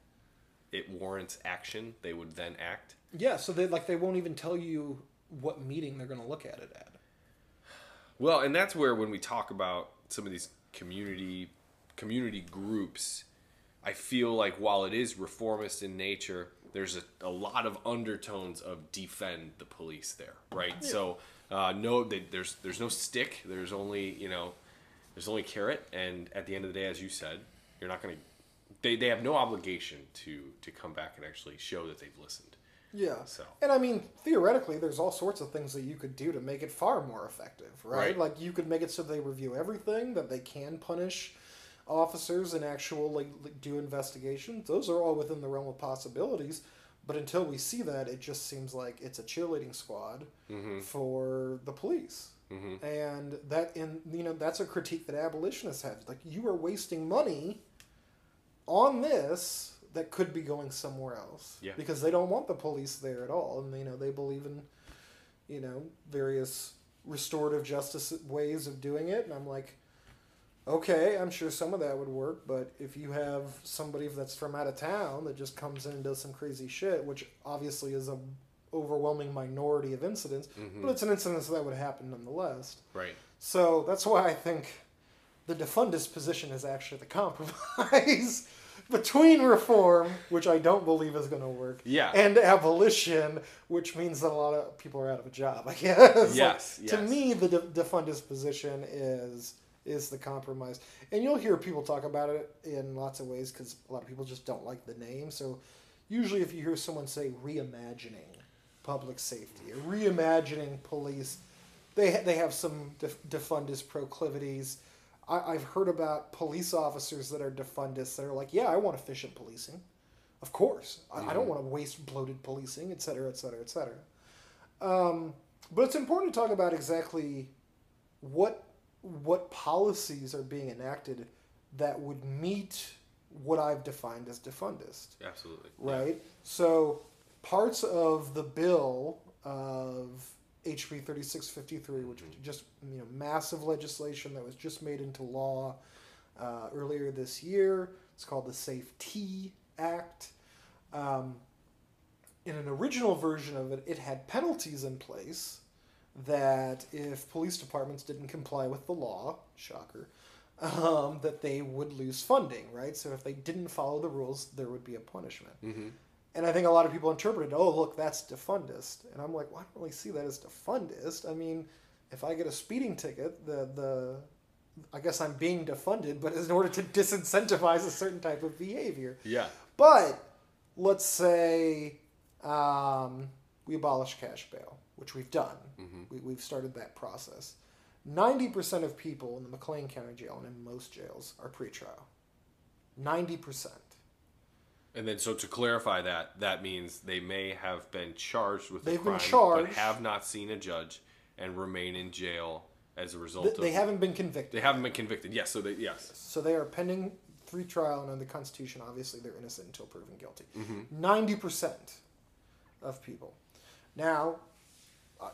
it warrants action, they would then act. Yeah, so they like they won't even tell you what meeting they're going to look at it at. Well, and that's where when we talk about some of these community community groups, I feel like while it is reformist in nature, there's a, a lot of undertones of defund the police there, right? So uh, no, they, there's there's no stick. There's only you know, there's only carrot, and at the end of the day, as you said, you're not gonna. They, they have no obligation to to come back and actually show that they've listened. Yeah. So. And I mean, theoretically, there's all sorts of things that you could do to make it far more effective, right? Right. Like you could make it so they review everything, that they can punish officers and actual like, like do investigations. Those are all within the realm of possibilities. But until we see that, it just seems like it's a cheerleading squad Mm-hmm. for the police. Mm-hmm. And that in you know that's a critique that abolitionists have. Like you are wasting money on this that could be going somewhere else. Yeah. Because they don't want the police there at all, and you know they believe in you know various restorative justice ways of doing it. And I'm like, okay, I'm sure some of that would work, but if you have somebody that's from out of town that just comes in and does some crazy shit, which obviously is a overwhelming minority of incidents, Mhm. but it's an incident that would happen nonetheless. Right. So that's why I think the defundist position is actually the <laughs> compromise between reform, which I don't believe is going to work, Yeah. and abolition, which means that a lot of people are out of a job. I guess. <laughs> Like, Yes, To me, the de- defundist position is is the compromise, and you'll hear people talk about it in lots of ways because a lot of people just don't like the name. So usually, if you hear someone say reimagining public safety or reimagining police, they ha- they have some def- defundist proclivities. I- I've heard about police officers that are defundists that are like, yeah, I want efficient policing. Of course. I, I don't want to waste bloated policing, et cetera, et cetera, et cetera. Um, but it's important to talk about exactly what what policies are being enacted that would meet what I've defined as defundist Absolutely. right? So parts of the bill of HB 3653, which was just you know massive legislation that was just made into law uh, earlier this year. It's called the Safe Safety Act. Um, in an original version of it, it had penalties in place that if police departments didn't comply with the law, shocker, um, that they would lose funding, right? So if they didn't follow the rules, there would be a punishment. Mm-hmm. And I think a lot of people interpreted, oh, look, that's defundist. And I'm like, well, I don't really see that as defundist. I mean, if I get a speeding ticket, the, the I guess I'm being defunded, but in order to disincentivize a certain type of behavior. Yeah. But let's say um, we abolish cash bail, which we've done. Mhm. We, we've started that process. 90% of people in the McLean County Jail and in most jails are pretrial. 90%. And then, so to clarify that, that means they may have been charged with a They've been crime, charged. but have not seen a judge and remain in jail as a result Th- of. They haven't been convicted. They haven't been convicted. Yes. So they yes. So they are pending pretrial, and under the Constitution, obviously, they're innocent until proven guilty. Mm-hmm. 90% of people. Now,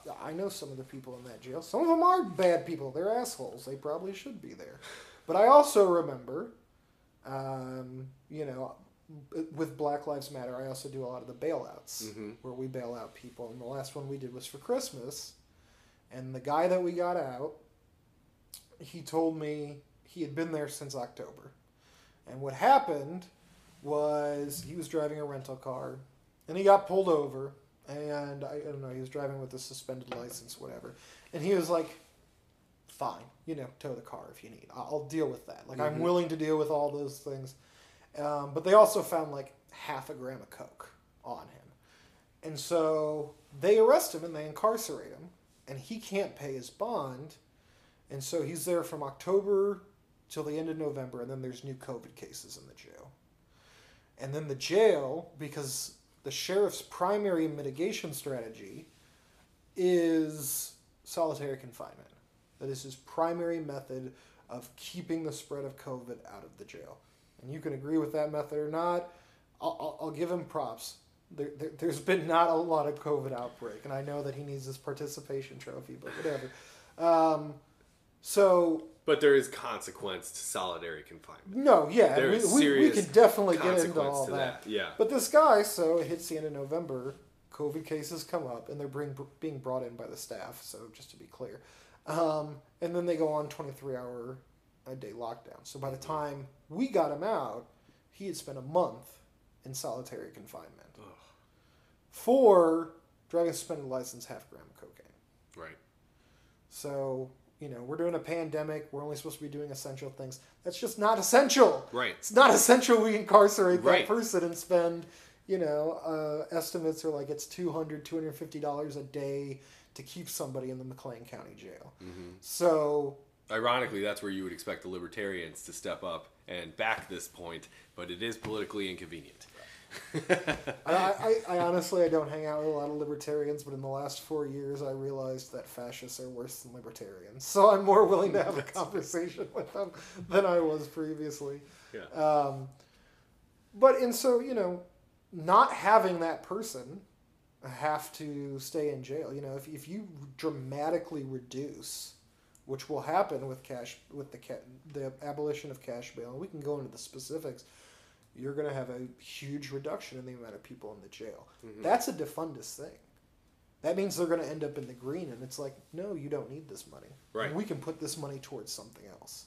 I- I know some of the people in that jail. Some of them are bad people. They're assholes. They probably should be there. But I also remember, um, you know, with Black Lives Matter, I also do a lot of the bailouts Mhm. where we bail out people. And the last one we did was for Christmas. And the guy that we got out, he told me he had been there since October. And what happened was he was driving a rental car and he got pulled over. And I, I don't know, he was driving with a suspended license, whatever. And he was like, fine, you know, tow the car if you need. I'll deal with that. Like, I'm Mhm. willing to deal with all those things. Um, but they also found like half a gram of coke on him. And so they arrest him and they incarcerate him. And he can't pay his bond. And so he's there from October till the end of November. And then there's new COVID cases in the jail. And then the jail, because the sheriff's primary mitigation strategy is solitary confinement. That is his primary method of keeping the spread of COVID out of the jail. And you can agree with that method or not. I'll, I'll, I'll give him props. There, there, there's been not a lot of COVID outbreak, and I know that he needs this participation trophy, but whatever. Um, so But there is consequence to solitary confinement. no, yeah, There we, is we, we serious can definitely get into all that. that. Yeah. But this guy, so it hits the end of November. COVID cases come up, and they're bring, being brought in by the staff. So just to be clear, um, and then they go on twenty three hour a day lockdown. So by the time we got him out, he had spent a month in solitary confinement Ugh. for driving suspended license, half gram of cocaine. Right. So you know we're doing a pandemic. We're only supposed to be doing essential things. That's just not essential. Right. It's not essential we incarcerate that person and spend, you know, uh, estimates are like it's $200, $250 a day to keep somebody in the McLean County Jail. Mm-hmm. So, Ironically, that's where you would expect the libertarians to step up and back this point, but it is politically inconvenient. I, I, I honestly, I don't hang out with a lot of libertarians, but in the last four years, I realized that fascists are worse than libertarians. So I'm more willing to have a <laughs> conversation with them than I was previously. Yeah. Um, but and so you know, not having that person have to stay in jail. You know, if if you dramatically reduce, which will happen with cash with the ca- the abolition of cash bail, and we can go into the specifics. You're going to have a huge reduction in the amount of people in the jail. Mhm. That's a defundist thing. That means they're going to end up in the green, and it's like, no, you don't need this money. Right. We can put this money towards something else.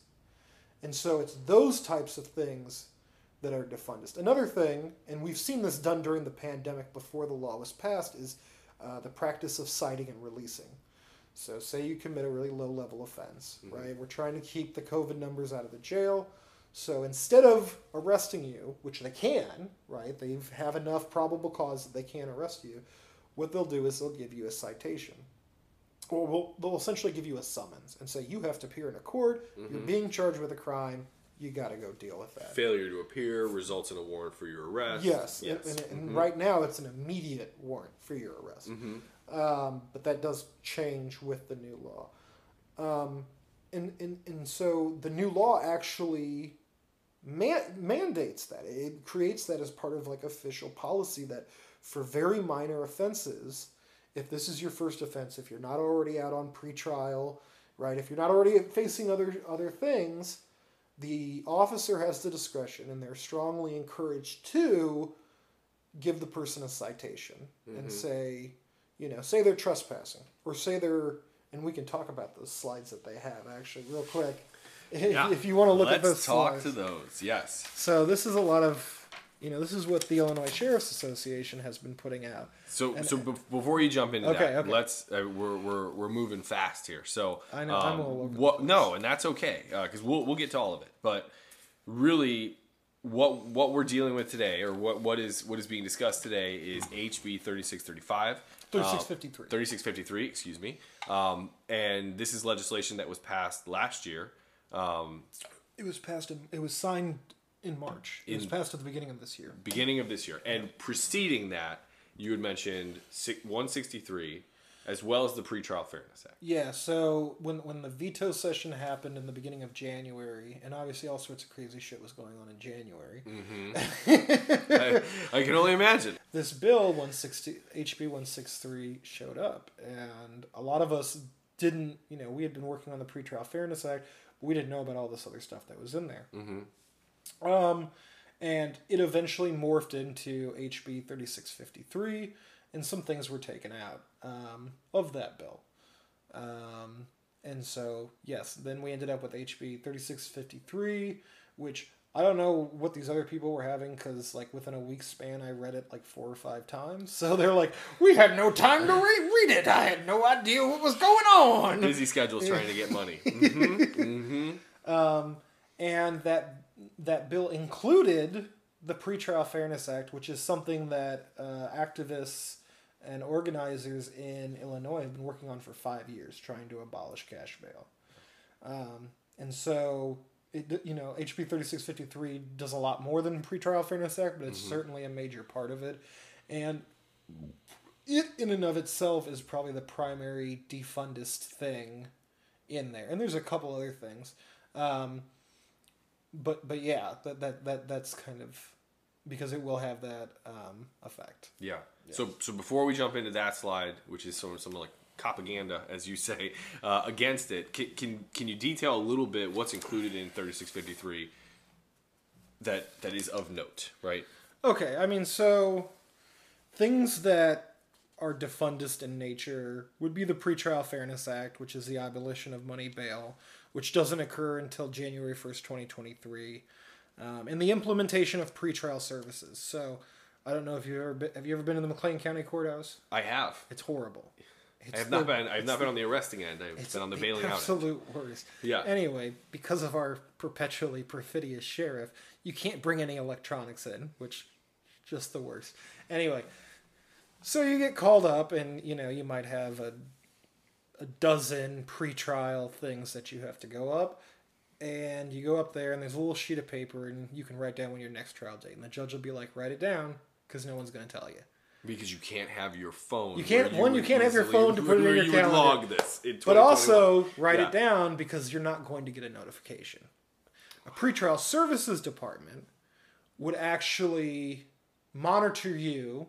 And so it's those types of things that are defundist. Another thing, and we've seen this done during the pandemic before the law was passed, is uh, the practice of citing and releasing. So, say you commit a really low level offense, Mhm. right? We're trying to keep the COVID numbers out of the jail. So, instead of arresting you, which they can, right? They have enough probable cause that they can arrest you. What they'll do is they'll give you a citation or will they'll essentially give you a summons and say you have to appear in a court. You're Mhm. being charged with a crime. You got to go deal with that. Failure to appear results in a warrant for your arrest. Yes, Yes. and, and, and Mhm. right now it's an immediate warrant for your arrest. Mhm. Um, but that does change with the new law. Um, and, and, and so the new law actually man- mandates that. It creates that as part of like official policy that for very minor offenses, if this is your first offense, if you're not already out on pretrial, right, if you're not already facing other other things, the officer has the discretion and they're strongly encouraged to give the person a citation and Mhm. say, you know, say they're trespassing or say they're and we can talk about those slides that they have actually real quick. If, Yeah. if you want to look Let's at those talk slides. to those. Yes. So this is a lot of, you know, this is what the Illinois Sheriff's Association has been putting out. So, And- so be- before you jump into Okay, that, okay. let's uh, we're, we're we're moving fast here. So I know, I'm um, all over what, no, and that's okay because we'll we'll get to all of it. But really, what what we're dealing with today, or what what is what is being discussed today, is HB thirty six thirty five. 3653. 3653, excuse me. Um, and this is legislation that was passed last year. Um, It was passed. In, it was signed in March. It was passed at the beginning of this year. beginning of this year. And preceding that, you had mentioned 163, as well as the Pretrial Fairness Act. Yeah. So when when the veto session happened in the beginning of January, and obviously all sorts of crazy shit was going on in January. <laughs> I, I can only imagine. this bill 160 HB 163 showed up and a lot of us didn't you know we had been working on the pretrial fairness act we didn't know about all this other stuff that was in there. Um, and it eventually morphed into HB 3653 and some things were taken out um, of that bill. Um, and so yes then we ended up with HB 3653 which I don't know what these other people were having because, like, within a week span, I read it like four or five times. So they're like, "We had no time to re- read it. I had no idea what was going on." Busy schedules trying to get money. hmm <laughs> Um, and that that bill included the Pretrial Fairness Act, which is something that uh, activists and organizers in Illinois have been working on for five years, trying to abolish cash bail. Um, and so, it, you know, HB thirty six fifty three does a lot more than Pretrial Fairness Act, but it's certainly a major part of it, and it in and of itself is probably the primary defundist thing in there. And there's a couple other things. Um, but but yeah, that, that that that's kind of because it will have that um, effect. Yeah. So so before we jump into that slide, which is some some like propaganda, as you say, uh, against it, can, can can you detail a little bit what's included in 3653 that that is of note, right? Okay, I mean, so things that are defundist in nature would be the Pretrial Fairness Act, which is the abolition of money bail, which doesn't occur until January 1st, 2023, um, and the implementation of pretrial services. So, I don't know if you've ever been, have you ever been in the McLean County Courthouse? I have. It's horrible. I have not been. I have not been on the arresting end. I've been on the the bailing out. end. absolute worst. Yeah. Anyway, because of our perpetually perfidious sheriff, you can't bring any electronics in, which just the worst. Anyway, so you get called up, and you know you might have a a dozen pre-trial things that you have to go up, and you go up there, and there's a little sheet of paper, and you can write down when your next trial date, and the judge will be like, write it down, because no one's going to tell you. Because you can't have your phone. You can't- where one, you can't have your phone to put it in your you calendar. log this. in But also write Yeah. it down because you're not going to get a notification. A pretrial services department would actually monitor you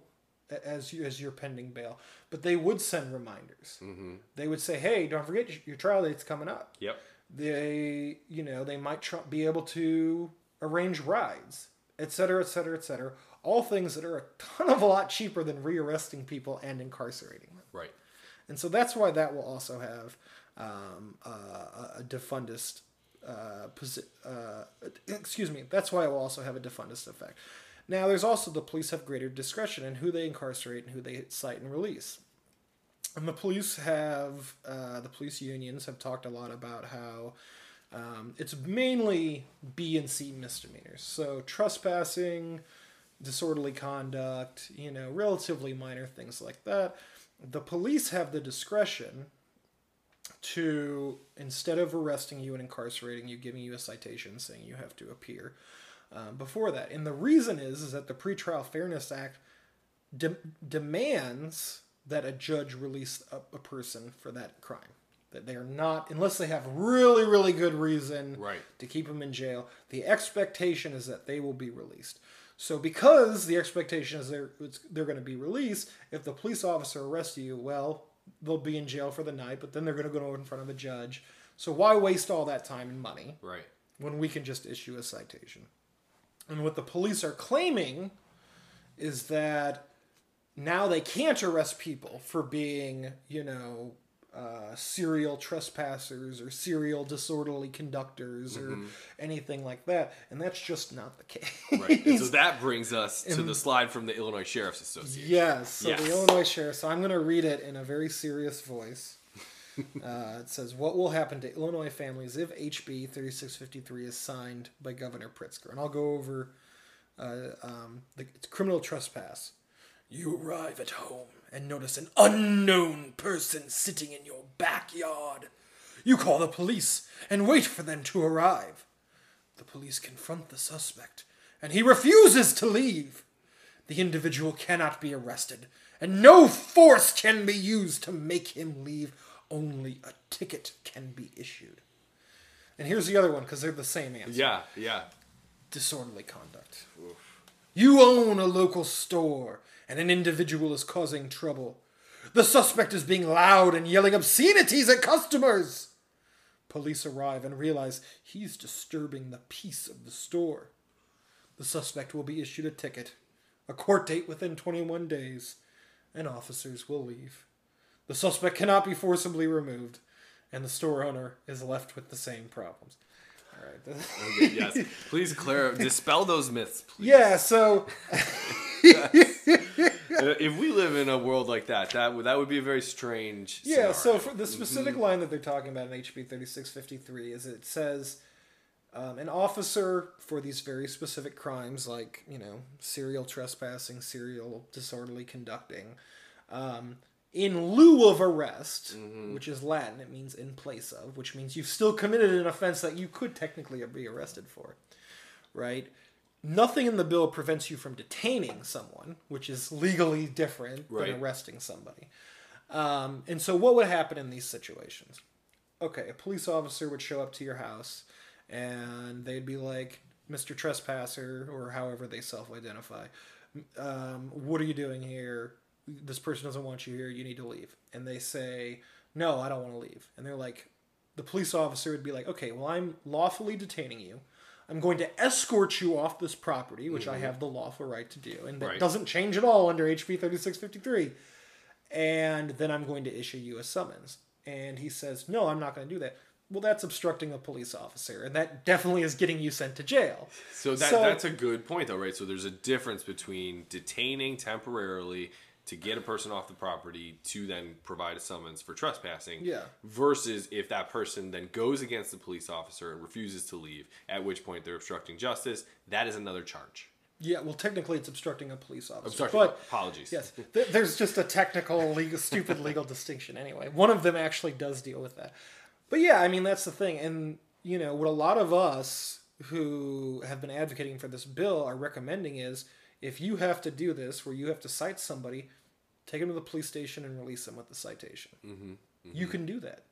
as you as your pending bail, but they would send reminders. Mm-hmm. They would say, "Hey, don't forget your- your trial date's coming up." Yep. They, you know, they might tr- be able to arrange rides, et cetera, et cetera, et cetera. All things that are a ton of a lot cheaper than rearresting people and incarcerating them. Right. And so that's why that will also have um, uh, a defundist uh, posi- uh, excuse me. That's why it will also have a defundist effect. Now, there's also the police have greater discretion in who they incarcerate and who they cite and release. And the police have uh, the police unions have talked a lot about how um, it's mainly B and C misdemeanors. So trespassing, disorderly conduct, you know, relatively minor things like that. The police have the discretion to, instead of arresting you and incarcerating you, giving you a citation saying you have to appear um, before that. And the reason is, is that the Pretrial Fairness Act de- demands that a judge release a, a person for that crime. That they are not, unless they have really, really good reason Right. to keep them in jail, the expectation is that they will be released. So, because the expectation is they're, it's, they're going to be released, if the police officer arrests you, well, they'll be in jail for the night, but then they're going to go in front of a judge. So, why waste all that time and money? Right. when we can just issue a citation. And what the police are claiming is that now they can't arrest people for being, you know, uh, serial trespassers or serial disorderly conductors or anything like that. And that's just not the case. Right. And so <laughs> that brings us to the slide from the Illinois Sheriff's Association. Yes. So Yes. the Illinois sheriff. So I'm going to read it in a very serious voice. <laughs> uh, it says, "What will happen to Illinois families if HB 3653 is signed by Governor Pritzker?" And I'll go over Uh, um, the, it's criminal trespass. You arrive at home and notice an unknown person sitting in your backyard. You call the police and wait for them to arrive. The police confront the suspect, and he refuses to leave. The individual cannot be arrested, and no force can be used to make him leave. Only a ticket can be issued. And here's the other one because they're the same answer Yeah, yeah. disorderly conduct. You own a local store, and an individual is causing trouble. The suspect is being loud and yelling obscenities at customers. Police arrive and realize he's disturbing the peace of the store. The suspect will be issued a ticket, a court date within 21 days, and officers will leave. The suspect cannot be forcibly removed, and the store owner is left with the same problems. All right. <laughs> Okay, yes. Please clear dispel those myths, please. Yeah, so <laughs> <laughs> if we live in a world like that, that would that would be a very strange. Yeah, so for the specific line that they're talking about in HB 3653 is it says um, an officer for these very specific crimes, like, you know, serial trespassing, serial disorderly conducting, um, in lieu of arrest, which is Latin, it means in place of, which means you've still committed an offense that you could technically be arrested for, right? Nothing in the bill prevents you from detaining someone, which is legally different Right. than arresting somebody. Um, and so, what would happen in these situations? Okay, a police officer would show up to your house and they'd be like, Mr. Trespasser, or however they self identify, um, what are you doing here? This person doesn't want you here. You need to leave. And they say, No, I don't want to leave. And they're like, the police officer would be like, Okay, well, I'm lawfully detaining you. I'm going to escort you off this property, which I mm-hmm. have the lawful right to do. And that Right. doesn't change at all under HB 3653 and then I'm going to issue you a summons. And he says, No, I'm not going to do that. Well, that's obstructing a police officer, and that definitely is getting you sent to jail. So that So- that's a good point, though, right? So there's a difference between detaining temporarily to get a person off the property to then provide a summons for trespassing, Yeah. versus if that person then goes against the police officer and refuses to leave, at which point they're obstructing justice. That is another charge. Yeah, well, technically, it's obstructing a police officer. Obstructing. But apologies. yes, th- there's just a technical, legal, stupid legal distinction. Anyway, one of them actually does deal with that. But yeah, I mean that's the thing, and you know what a lot of us who have been advocating for this bill are recommending is if you have to do this, where you have to cite somebody, take them to the police station and release them with the citation. You can do that,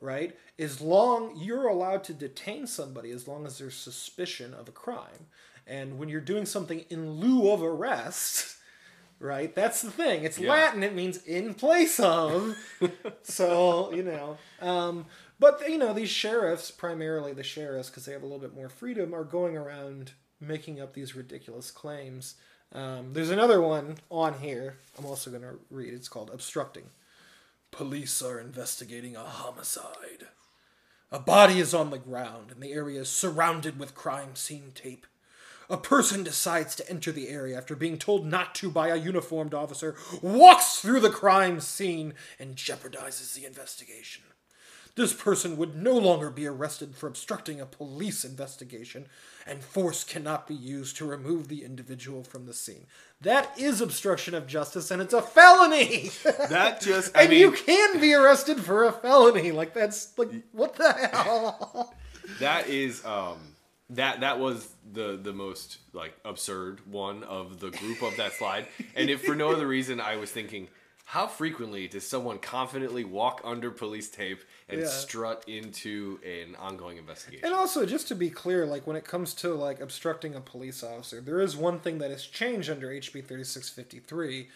right? As long you're allowed to detain somebody as long as there's suspicion of a crime. And when you're doing something in lieu of arrest, <laughs> right? That's the thing. It's Yeah. Latin. It means in place of. <laughs> so you know, um, but you know these sheriffs, primarily the sheriffs, because they have a little bit more freedom, are going around making up these ridiculous claims. Um, there's another one on here. I'm also going to read. It's called obstructing. Police are investigating a homicide. A body is on the ground, and the area is surrounded with crime scene tape. A person decides to enter the area after being told not to by a uniformed officer, walks through the crime scene, and jeopardizes the investigation. This person would no longer be arrested for obstructing a police investigation, and force cannot be used to remove the individual from the scene. That is obstruction of justice, and it's a felony! <laughs> That just, I and mean, you can be arrested for a felony. Like, that's, like, what the hell? <laughs> that is um that that was the the most like absurd one of the group of that slide and if for no other reason i was thinking how frequently does someone confidently walk under police tape and Yeah. strut into an ongoing investigation And also, just to be clear, like when it comes to like obstructing a police officer, there is one thing that has changed under HB thirty six fifty three,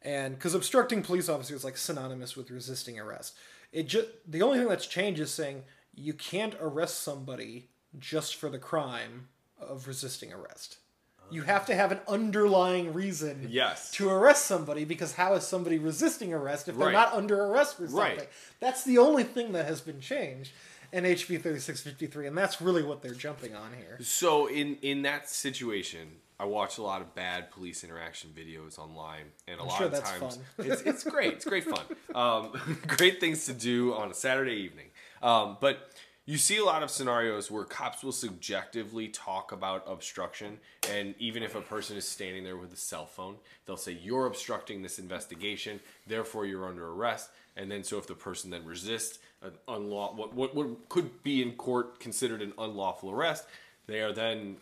and because obstructing police officers is like synonymous with resisting arrest. It just the only thing that's changed is saying you can't arrest somebody just for the crime of resisting arrest. You have to have an underlying reason Yes. to arrest somebody because how is somebody resisting arrest if they're Right. not under arrest for something? Right. That's the only thing that has been changed in HB 3653, and that's really what they're jumping on here. So in in that situation, I watch a lot of bad police interaction videos online, and a lot sure of times <laughs> it's it's great. It's great fun. Um, <laughs> great things to do on a Saturday evening. Um, but you see a lot of scenarios where cops will subjectively talk about obstruction and even if a person is standing there with a cell phone they'll say you're obstructing this investigation therefore you're under arrest. And then so if the person then resists an unlaw what, what, what could be in court considered an unlawful arrest they are then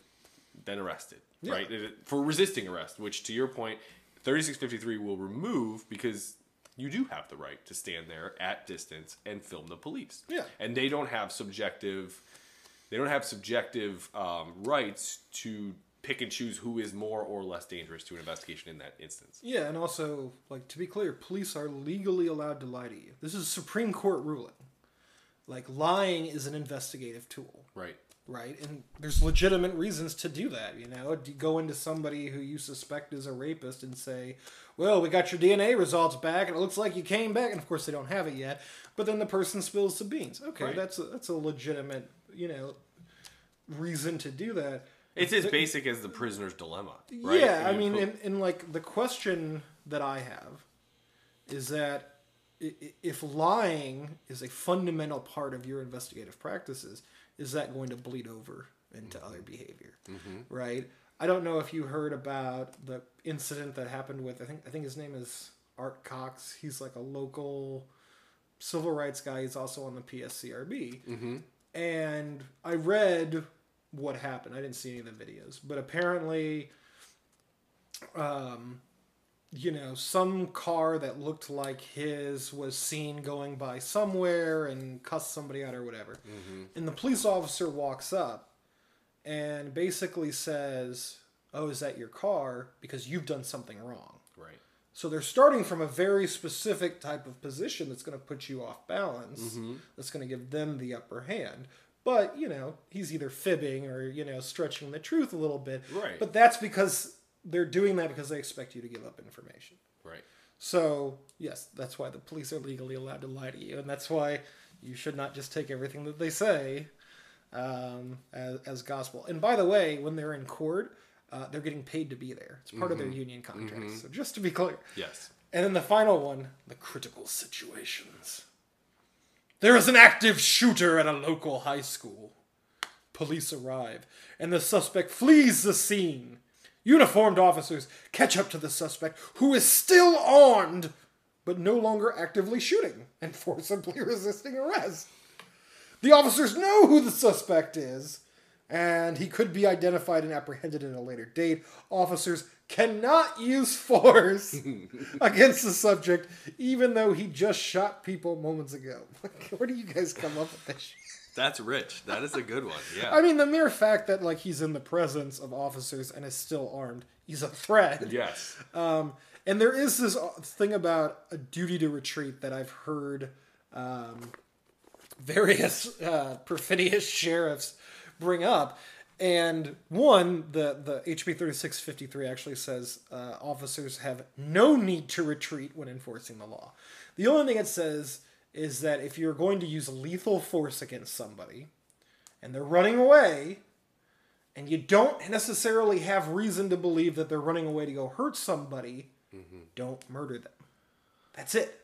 then arrested right? For resisting arrest which to your point 3653 will remove because you do have the right to stand there at distance and film the police. Yeah. And they don't have subjective they don't have subjective um, rights to pick and choose who is more or less dangerous to an investigation in that instance. Yeah, and also, like to be clear, police are legally allowed to lie to you. This is a Supreme Court ruling. Like lying is an investigative tool, Right. Right? And there's legitimate reasons to do that. You know, you go into somebody who you suspect is a rapist and say, "Well, we got your DNA results back, and it looks like you came back." And of course, they don't have it yet. But then the person spills some beans. Okay, Right. that's a, that's a legitimate, you know, reason to do that. It's as basic as the prisoner's dilemma. Right? Yeah, I mean, put- and, and like the question that I have is that if lying is a fundamental part of your investigative practices, is that going to bleed over into other behavior? Right? I don't know if you heard about the incident that happened with I think I think his name is Art Cox. He's like a local civil rights guy. He's also on the PSCRB. Mm-hmm. And I read what happened. I didn't see any of the videos, but apparently, um, you know, some car that looked like his was seen going by somewhere and cussed somebody out or whatever. Mm-hmm. And the police officer walks up and basically says, "Oh, is that your car? Because you've done something wrong." right. So they're starting from a very specific type of position that's going to put you off balance. Mm-hmm. That's going to give them the upper hand. But, you know, he's either fibbing or, you know, stretching the truth a little bit. Right. But that's because they're doing that because they expect you to give up information. Right. So, yes, that's why the police are legally allowed to lie to you. And that's why you should not just take everything that they say um, as, as gospel. And by the way, when they're in court, uh, they're getting paid to be there. It's part of their union contract. So, just to be clear. Yes. And then the final one the critical situations. There is an active shooter at a local high school. Police arrive, and the suspect flees the scene. Uniformed officers catch up to the suspect, who is still armed, but no longer actively shooting and <laughs> forcibly resisting arrest. The officers know who the suspect is, and he could be identified and apprehended at a later date. Officers cannot use <laughs> force <laughs> against the subject, even though he just shot people moments ago. Where do you guys come up with this? That's rich. That is a good one. <laughs> Yeah. I mean, the mere fact that like he's in the presence of officers and is still armed, he's a threat. yes. Um, and there is this uh, thing about a duty to retreat that I've heard um, various uh, perfidious sheriffs bring up. And one, the, the HB 3653 actually says uh, officers have no need to retreat when enforcing the law. The only thing it says is that if you're going to use lethal force against somebody and they're running away, and you don't necessarily have reason to believe that they're running away to go hurt somebody, mm-hmm. don't murder them. That's it.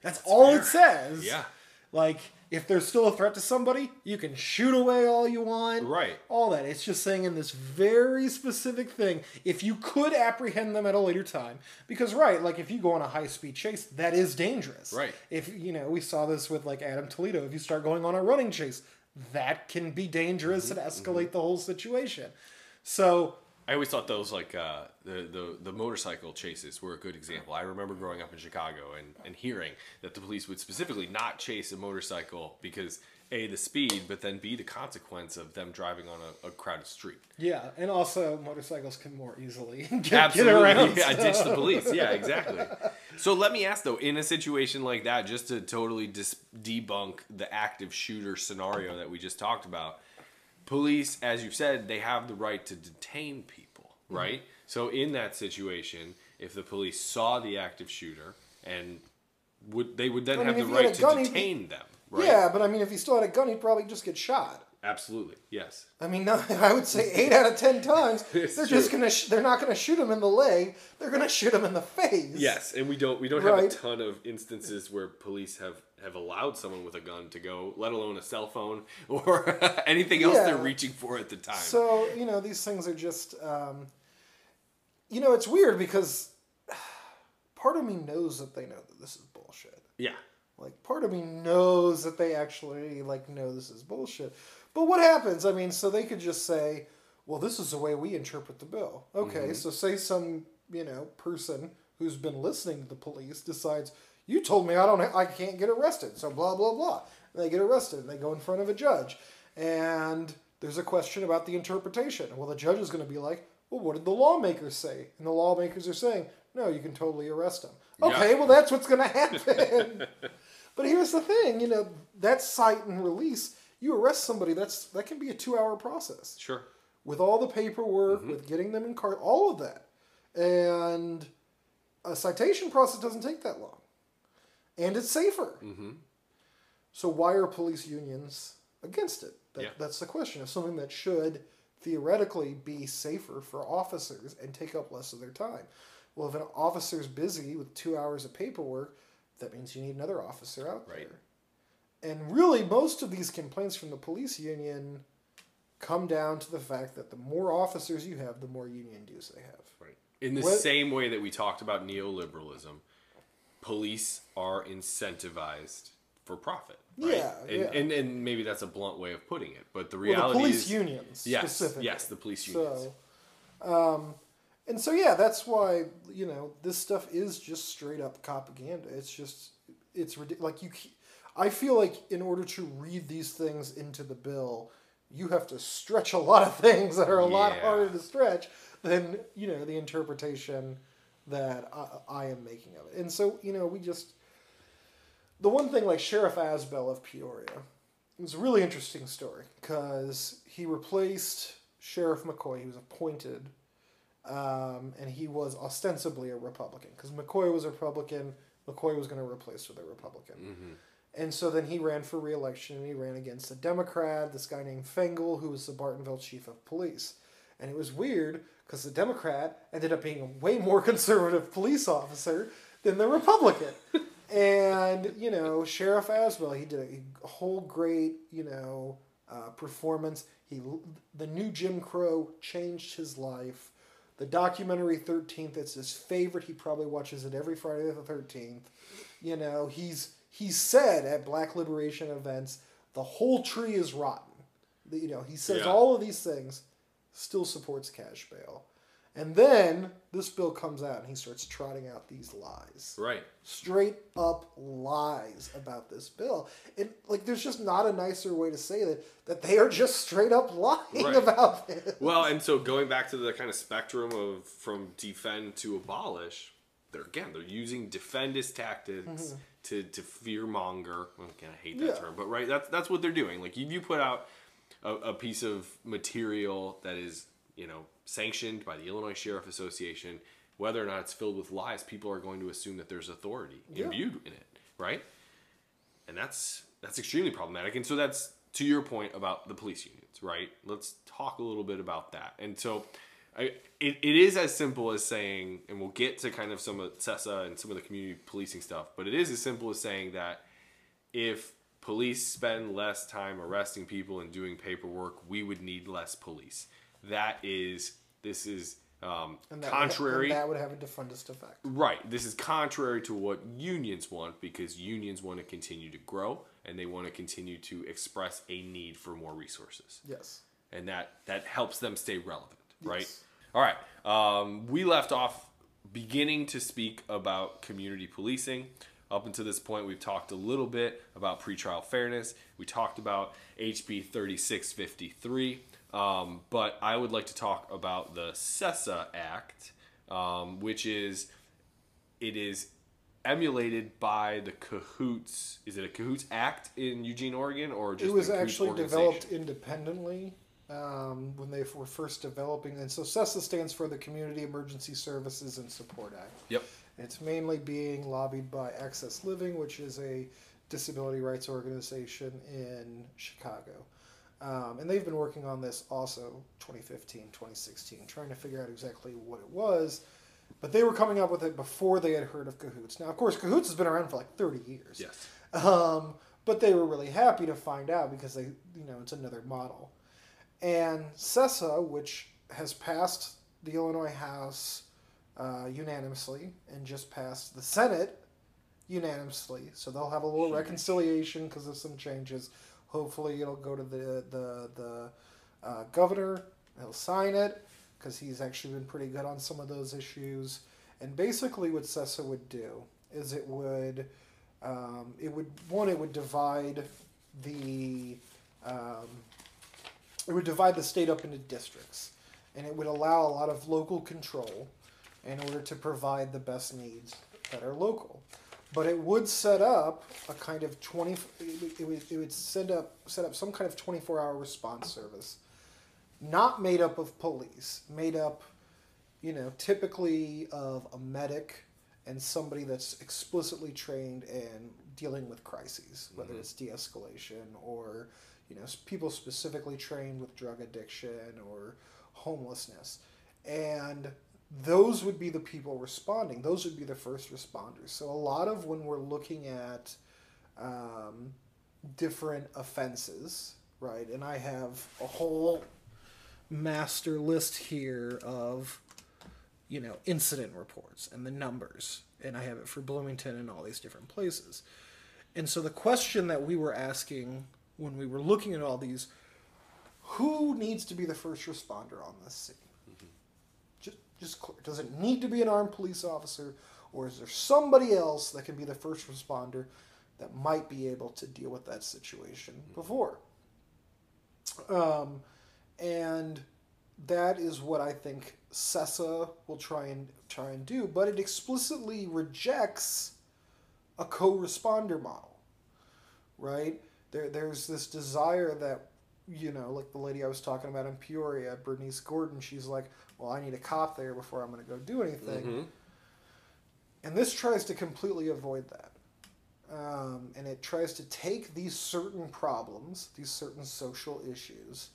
That's, all it says. Yeah. Like, if there's still a threat to somebody, you can shoot away all you want. Right. All that. It's just saying in this very specific thing, if you could apprehend them at a later time, because, right, like if you go on a high speed chase, that is dangerous. Right. If, you know, we saw this with like Adam Toledo, if you start going on a running chase, that can be dangerous and mm-hmm. escalate mm-hmm. the whole situation. So, I always thought those like uh, the, the the motorcycle chases were a good example. I remember growing up in Chicago and, and hearing that the police would specifically not chase a motorcycle because a the speed, but then b the consequence of them driving on a, a crowded street. yeah, and also motorcycles can more easily <laughs> get, Absolutely, get around. <laughs> yeah, ditch the police. Yeah, <laughs> exactly. So let me ask though, in a situation like that, just to totally dis- debunk the active shooter scenario that we just talked about, police, as you said, they have the right to detain people, Mm-hmm. right? So in that situation, if the police saw the active shooter and would they would then I mean, have the if he had right to gun, he- detain them, right? Yeah, but I mean, if he still had a gun, he'd probably just get shot. Absolutely, yes. I mean, no, <laughs> I would say eight out of ten times <laughs> they're just gonna sh- they're not gonna shoot him in the leg. They're gonna shoot him in the face. Yes, and we don't we don't have a ton of instances where police have have allowed someone with a gun to go, let alone a cell phone <laughs> or anything else they're reaching for at the time. So you know these things are just, um, you know, it's weird because <sighs> part of me knows that they know that this is bullshit. yeah, Like part of me knows that they actually like know this is bullshit. But what happens? I mean, so they could just say, "Well, this is the way we interpret the bill." Okay, mm-hmm. so say some you know person who's been listening to the police decides, "You told me I don't, I can't get arrested," so blah blah blah. And they get arrested and they go in front of a judge, and there's a question about the interpretation. Well, the judge is going to be like, "Well, what did the lawmakers say?" And the lawmakers are saying, "No, you can totally arrest him." Okay, well that's what's going <laughs> to happen. But here's the thing, you know, that cite and release, you arrest somebody, that's that can be a two hour process. sure. With all the paperwork, Mm-hmm. with getting them in car all of that. And a citation process doesn't take that long. And it's safer. Mm-hmm. So why are police unions against it? That, Yeah. That's the question. Of something that should theoretically be safer for officers and take up less of their time. Well, if an officer's busy with two hours of paperwork, that means you need another officer out Right. there. And really, most of these complaints from the police union come down to the fact that the more officers you have, the more union dues they have. Right. In the What- same way that we talked about neoliberalism, police are incentivized for profit. Right? Yeah, and, yeah. And, and maybe that's a blunt way of putting it, but the Well, the reality police is unions yes, yes, the police unions. So, um, and so yeah, that's why you know this stuff is just straight up propaganda. It's just it's like you. I feel like in order to read these things into the bill, you have to stretch a lot of <laughs> things that are a lot harder to stretch than you know the interpretation that I, I am making of it. And so you know we just the one thing like Sheriff Asbell of Peoria it was a really interesting story because he replaced Sheriff McCoy. He was appointed, um, and he was ostensibly a Republican because McCoy was a Republican. McCoy was going to replace with a Republican. And so then he ran for reelection and he ran against a Democrat, this guy named Fengel, who was the Bartonville chief of police. And it was weird because the Democrat ended up being a way more <laughs> conservative police officer than the Republican. and, you know, Sheriff Asbell, he did a whole great, you know, uh, performance. He The new Jim Crow changed his life. The documentary 13th, it's his favorite. He probably watches it every Friday the 13th. You know, he's he said at Black Liberation events, the whole tree is rotten. You know, he says Yeah. all of these things, still supports cash bail. And then this bill comes out and he starts trotting out these lies. Right. Straight up lies about this bill. And like there's just not a nicer way to say that that they are just straight up lying Right. about this. Well, and so going back to the kind of spectrum of from defend to abolish, they're again they're using defendist tactics mm-hmm. To to fear monger. Again, I hate that. Yeah. term, but right, that's that's what they're doing. Like if you put out a, a piece of material that is you know sanctioned by the Illinois Sheriff Association, whether or not it's filled with lies, people are going to assume that there's authority Yeah. imbued in it, right? and that's that's extremely problematic and so that's to your point about the police unions right let's talk a little bit about that and so I, it, it is as simple as saying and we'll get to kind of some of CESA and some of the community policing stuff but it is as simple as saying that if police spend less time arresting people and doing paperwork we would need less police that is this is um, And that contrary Would, and that would have a defundist effect. Right. This is contrary to what unions want because unions want to continue to grow and they want to continue to express a need for more resources. Yes. And that that helps them stay relevant, right? All right. Um, we left off beginning to speak about community policing. Up until this point, we've talked a little bit about pretrial fairness. We talked about HB 3653. Um, but I would like to talk about the CESA Act, um, which is it is emulated by the Cahoots. Is it a Cahoots Act in Eugene, Oregon, or just it was actually developed independently um, when they were first developing. And so CESA stands for the Community Emergency Services and Support Act. Yep. It's mainly being lobbied by Access Living, which is a disability rights organization in Chicago. Um, and they've been working on this also 2015, 2016, trying to figure out exactly what it was. But they were coming up with it before they had heard of Cahoots. Now, of course, Cahoots has been around for like 30 years. Yes. Um, but they were really happy to find out because they, you know, it's another model. And CESA, which has passed the Illinois House uh, unanimously and just passed the Senate unanimously, so they'll have a little reconciliation because of some changes. Hopefully, it'll go to the the the uh, governor. He'll sign it because he's actually been pretty good on some of those issues. And basically, what CESA would do is it would um, it would one it would divide the um, it would divide the state up into districts, and it would allow a lot of local control in order to provide the best needs that are local. But it would set up a kind of twenty. It would, it would, set up set up some kind of twenty four hour response service, not made up of police, made up, you know, typically of a medic and somebody that's explicitly trained in dealing with crises, whether Mhm. it's de-escalation or you know people specifically trained with drug addiction or homelessness, and those would be the people responding. Those would be the first responders. So a lot of when we're looking at um, different offenses, right? And I have a whole master list here of you know incident reports and the numbers and i have it for bloomington and all these different places and so the question that we were asking when we were looking at all these who needs to be the first responder on this scene just, just clear. does it need to be an armed police officer or is there somebody else that can be the first responder that might be able to deal with that situation before um, and that is what I think CESA will try and try and do, but it explicitly rejects a co-responder model, right? There, there's this desire that you know, like the lady I was talking about in Peoria, Bernice Gordon. She's like, "Well, I need a cop there before I'm going to go do anything," Mhm. and this tries to completely avoid that. Um, and it tries to take these certain problems, these certain social issues,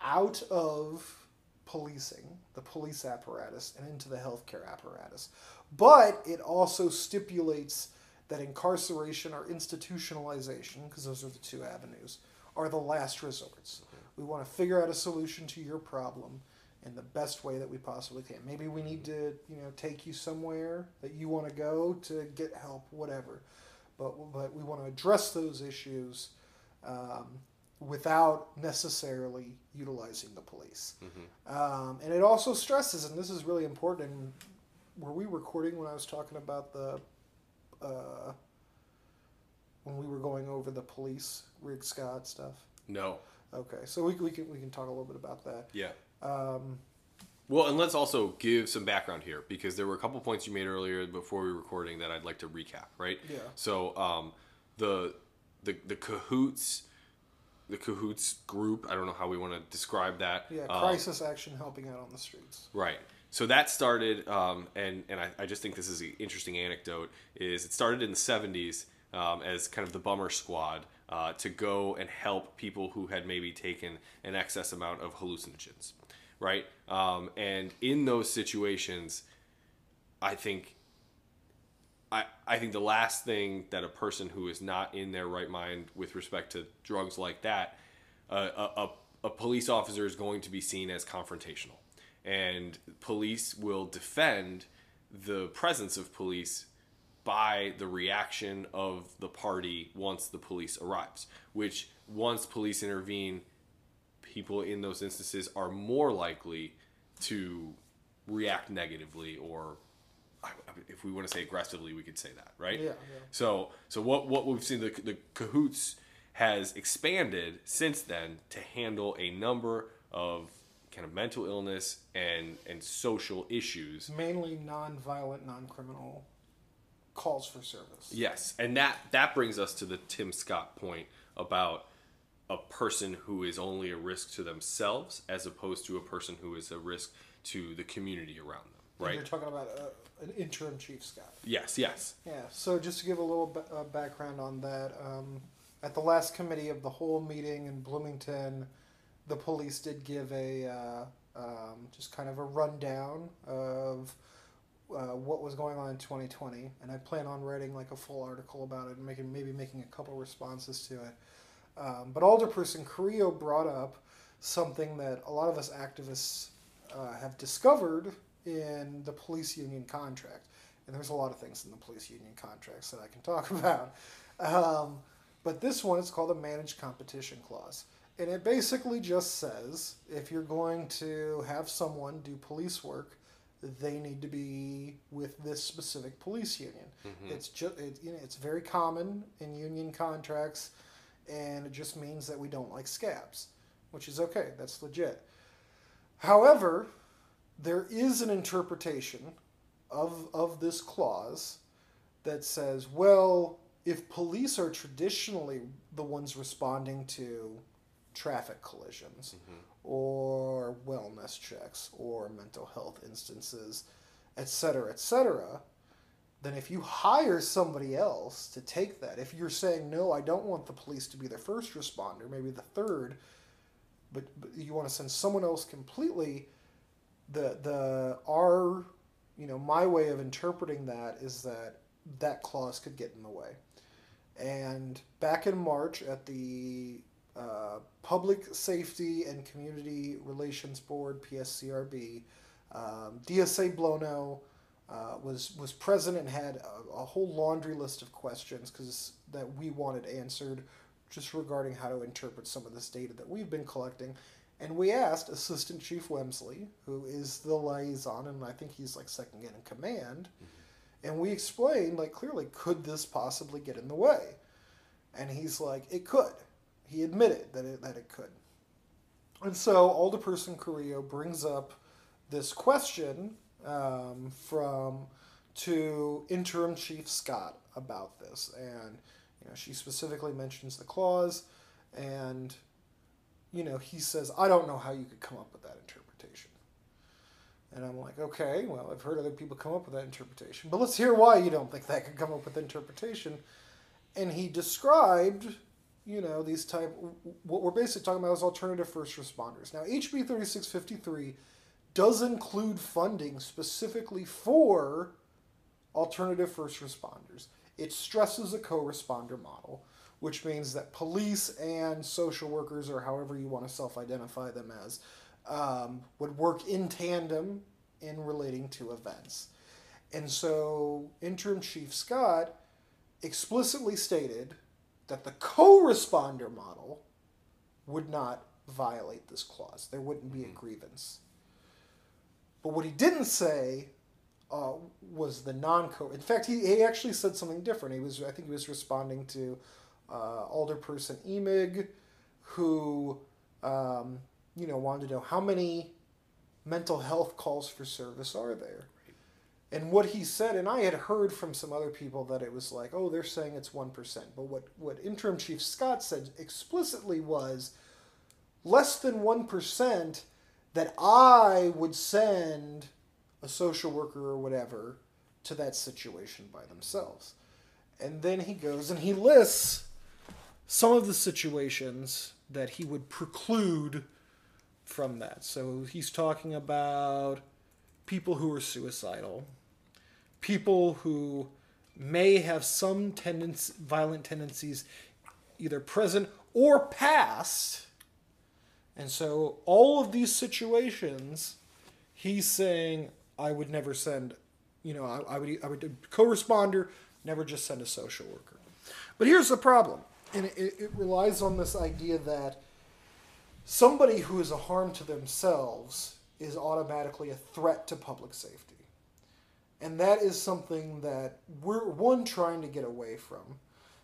out of policing, the police apparatus, and into the healthcare apparatus. But it also stipulates that incarceration or institutionalization, because those are the two avenues, are the last resorts. We want to figure out a solution to your problem in the best way that we possibly can. Maybe we need to, you know, take you somewhere that you want to go to get help, whatever. But but we want to address those issues um, without necessarily utilizing the police. Mhm. Um, and it also stresses, and this is really important. And were we recording when I was talking about the uh, when we were going over the police Rick Scott stuff? No. Okay, so we, we can we can talk a little bit about that. Yeah. Um, Well, and let's also give some background here because there were a couple points you made earlier before we were recording that I'd like to recap. Right. Yeah. So um, the the the cahoots, the cahoots group. I don't know how we want to describe that. yeah, Um, crisis action helping out on the streets. Right. So that started, um, and and I, I just think this is an interesting anecdote. Is it started in the '70s um, as kind of the bummer squad uh, to go and help people who had maybe taken an excess amount of hallucinogens, right? Um, and in those situations, I think. I, I think the last thing that a person who is not in their right mind with respect to drugs like that, uh, a, a, a police officer is going to be seen as confrontational and police will defend the presence of police by the reaction of the party once the police arrives which once police intervene people in those instances are more likely to react negatively or if we want to say aggressively we could say that right Yeah, yeah. so so what what we've seen the the cahoots has expanded since then to handle a number of kind of mental illness and and social issues. Mainly non-violent, non-criminal calls for service. Yes, and that that brings us to the Tim Scott point about a person who is only a risk to themselves as opposed to a person who is a risk to the community around them. And Right? You're talking about uh, an interim chief Scott. Yes, yes. Yeah. So just to give a little ba- uh, background on that, um, at the last committee of the whole meeting in Bloomington, the police did give a uh, um, just kind of a rundown of uh, what was going on in 2020, and I plan on writing like a full article about it and making maybe making a couple responses to it. Um, but Alderperson Carrillo brought up something that a lot of us activists uh, have discovered in the police union contract, and there's a lot of things in the police union contracts that I can talk <laughs> about. Um, but this one is called a managed competition clause. And it basically just says if you're going to have someone do police work, they need to be with this specific police union. Mm-hmm. It's just it, you know, it's very common in union contracts, and it just means that we don't like scabs, which is okay. That's legit. However, there is an interpretation of of this clause that says, well, if police are traditionally the ones responding to traffic collisions mm-hmm. or wellness checks or mental health instances, etc., etc., then if you hire somebody else to take that, if you're saying, no, I don't want the police to be the first responder, maybe the third, but, but you want to send someone else completely, the, the, our, you know, my way of interpreting that is that that clause could get in the way. And back in March at the uh, Public Safety and Community Relations Board, PSCRB. Um, DSA Blono uh, was was present and had a, a whole laundry list of questions because that we wanted answered, just regarding how to interpret some of this data that we've been collecting. And we asked Assistant Chief Wemsley, who is the liaison, and I think he's like second in command, mm-hmm. and we explained like clearly, could this possibly get in the way? And he's like, it could he admitted that it, that it could. And so Alderperson Carrillo brings up this question um, from to interim chief Scott about this, and you know she specifically mentions the clause, and you know he says I don't know how you could come up with that interpretation. And I'm like, okay, well, I've heard other people come up with that interpretation, but let's hear why you don't think that could come up with interpretation. And he described you know, these type, what we're basically talking about is alternative first responders. Now, HB 3653 does include funding specifically for alternative first responders. It stresses a co responder model, which means that police and social workers, or however you want to self identify them as, um, would work in tandem in relating to events. And so, Interim Chief Scott explicitly stated that the co-responder model would not violate this clause. There wouldn't be a mm-hmm. grievance. But what he didn't say uh, was the non-co. In fact, he, he actually said something different. He was I think he was responding to uh, Alderperson Emig, who um, you know wanted to know how many mental health calls for service are there. And what he said, and I had heard from some other people that it was like, oh, they're saying it's 1%. But what, what Interim Chief Scott said explicitly was less than 1% that I would send a social worker or whatever to that situation by themselves. And then he goes and he lists some of the situations that he would preclude from that. So he's talking about people who are suicidal, people who may have some tendency, violent tendencies, either present or past. And so, all of these situations, he's saying, I would never send, you know, I, I would, I would co-responder, never just send a social worker. But here's the problem, and it, it relies on this idea that somebody who is a harm to themselves is automatically a threat to public safety. And that is something that we're one trying to get away from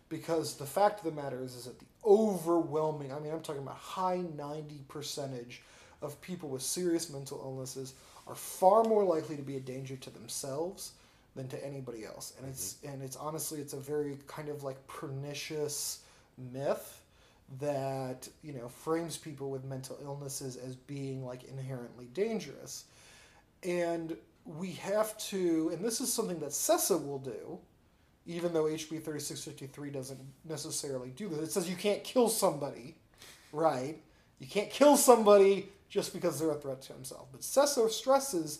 because the fact of the matter is is that the overwhelming I mean I'm talking about high 90 percentage of people with serious mental illnesses are far more likely to be a danger to themselves than to anybody else. And it's mm-hmm. and it's honestly it's a very kind of like pernicious myth that you know frames people with mental illnesses as being like inherently dangerous and we have to and this is something that CESA will do even though HB 3653 doesn't necessarily do this. It says you can't kill somebody, right? You can't kill somebody just because they're a threat to himself. But CESA stresses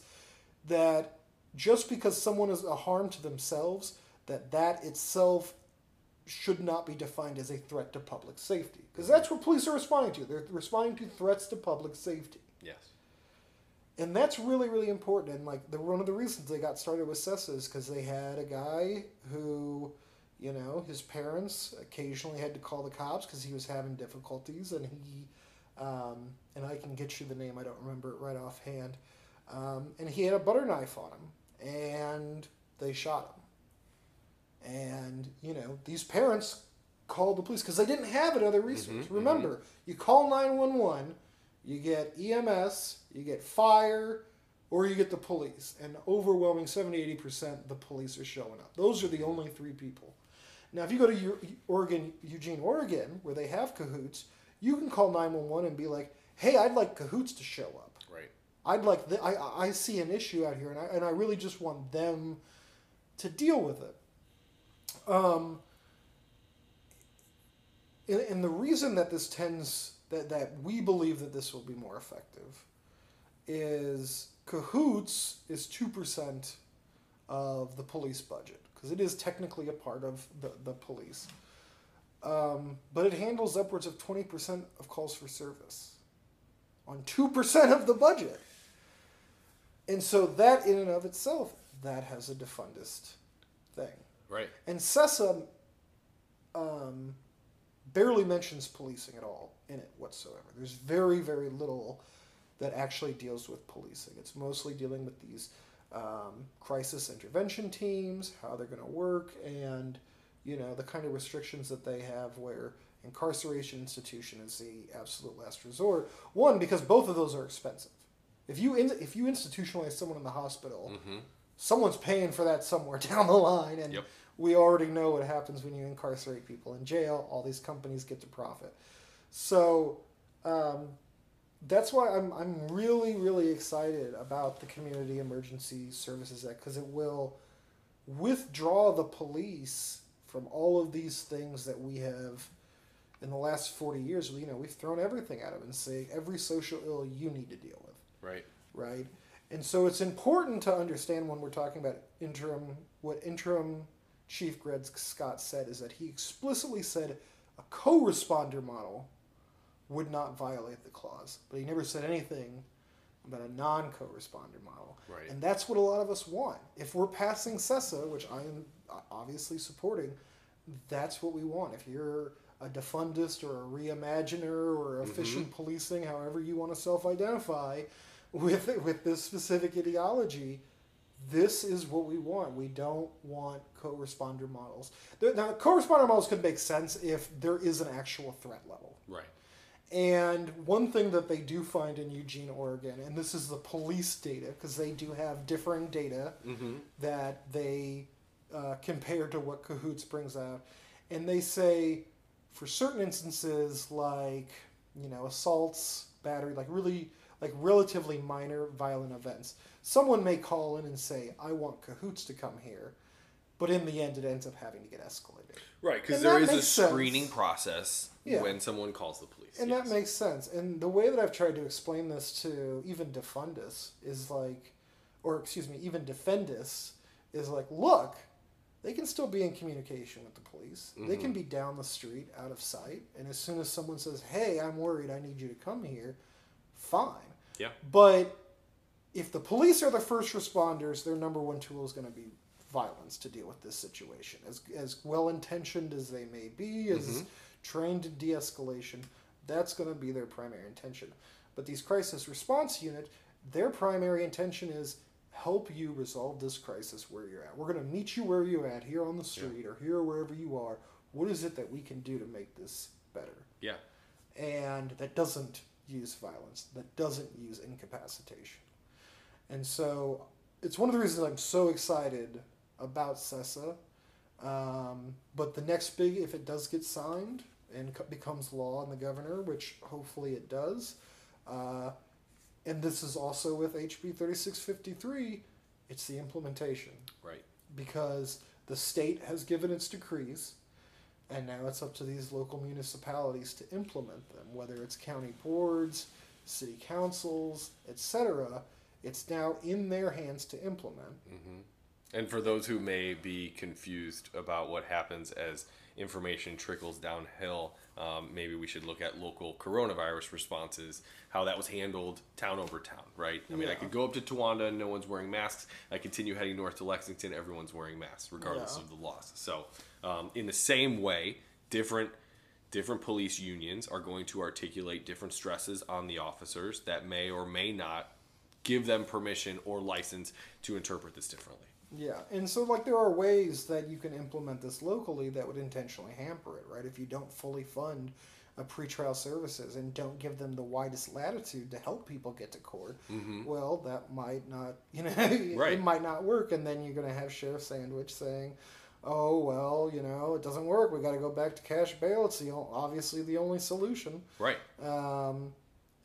that just because someone is a harm to themselves, that that itself should not be defined as a threat to public safety. Because that's what police are responding to. They're responding to threats to public safety. Yes. And that's really, really important. And like the one of the reasons they got started with CESA is because they had a guy who, you know, his parents occasionally had to call the cops because he was having difficulties, and he, um, and I can get you the name. I don't remember it right offhand. Um, and he had a butter knife on him, and they shot him. And you know, these parents called the police because they didn't have another resource. Mhm, Remember, you call nine one one you get EMS, you get fire, or you get the police. And overwhelming 70 80% the police are showing up. Those are the only three people. Now, if you go to Oregon, Eugene, Oregon, where they have cahoots, you can call 911 and be like, hey, I'd like cahoots to show up. Right. I'd like, the, I, I see an issue out here, and I, and I really just want them to deal with it. Um, and, and the reason that this tends that, that we believe that this will be more effective is cahoots is 2% of the police budget because it is technically a part of the, the police. Um, but it handles upwards of 20% of calls for service on 2% of the budget. And so that in and of itself that has a defundist thing Right. and CESA um, barely mentions policing at all in it whatsoever. There's very, very little that actually deals with policing. It's mostly dealing with these um, crisis intervention teams, how they're going to work, and you know the kind of restrictions that they have where incarceration institution is the absolute last resort. One, because both of those are expensive. If you in, if you institutionalize someone in the hospital, Mm-hmm. someone's paying for that somewhere <laughs> down the line and Yep. We already know what happens when you incarcerate people in jail all these companies get to profit so um, that's why I'm, I'm really really excited about the community emergency services act because it will withdraw the police from all of these things that we have in the last 40 years you know we've thrown everything at them and say every social ill you need to deal with Right. right? And so it's important to understand when we're talking about interim, what interim Chief Greg Scott said is that he explicitly said a co-responder model would not violate the clause, but he never said anything about a non-co-responder model. Right. And that's what a lot of us want. If we're passing CESA, which I am obviously supporting, that's what we want. If you're a defundist or a reimaginer or mm-hmm. efficient policing, however you want to self-identify, with with this specific ideology, this is what we want. We don't want co-responder models. Now, co-responder models could make sense if there is an actual threat level. Right. And one thing that they do find in Eugene, Oregon, and this is the police data, because they do have differing data Mm-hmm. that they uh, compare to what Cahoots brings out. And they say for certain instances, like, you know, assaults, battery, like really, like relatively minor violent events, someone may call in and say, I want Cahoots to come here. But in the end, it ends up having to get escalated. Right, because there is a makes sense. screening process Yeah. when someone calls the police. And yes. that makes sense. And the way that I've tried to explain this to even defundists is like, or excuse me, even defendists is like, look, they can still be in communication with the police. They can mm-hmm. be down the street, out of sight. And as soon as someone says, hey, I'm worried, I need you to come here, fine. Yeah. But if the police are the first responders, their number one tool is going to be violence to deal with this situation. As, as well intentioned as they may be, as mm-hmm. trained in de escalation, that's going to be their primary intention. But these crisis response unit, their primary intention is help you resolve this crisis where you're at. We're going to meet you where you're at, here on the street or here wherever you are. What is it that we can do to make this better? Yeah. and that doesn't use violence, that doesn't use incapacitation. And so it's one of the reasons I'm so excited about CESA. Um, but the next big, if it does get signed and co- becomes law in the governor, which hopefully it does, uh, and this is also with HB 3653, it's the implementation Right. because The state has given its decrees, and now it's up to these local municipalities to implement them, whether it's county boards, city councils, etc. It's now in their hands to implement. Mm-hmm. And for those who may be confused about what happens as information trickles downhill, um, maybe we should look at local coronavirus responses, how that was handled town over town, right? I mean, I Yeah. could go up to Towanda and no one's wearing masks. I continue heading north to Lexington, everyone's wearing masks, regardless Yeah. of the laws. So, um, in the same way, different different police unions are going to articulate different stresses on the officers that may or may not give them permission or license to interpret this differently. Yeah, and so like there are ways that you can implement this locally that would intentionally hamper it, right? If you don't fully fund a pretrial services and don't give them the widest latitude to help people get to court, well, that might not, <laughs> you know, Mm-hmm. Right. it might not work, and then you're gonna have Sheriff Sandage saying, "Oh well, you know, it doesn't work. We got to go back to cash bail. It's the obviously the only solution." Right. Um,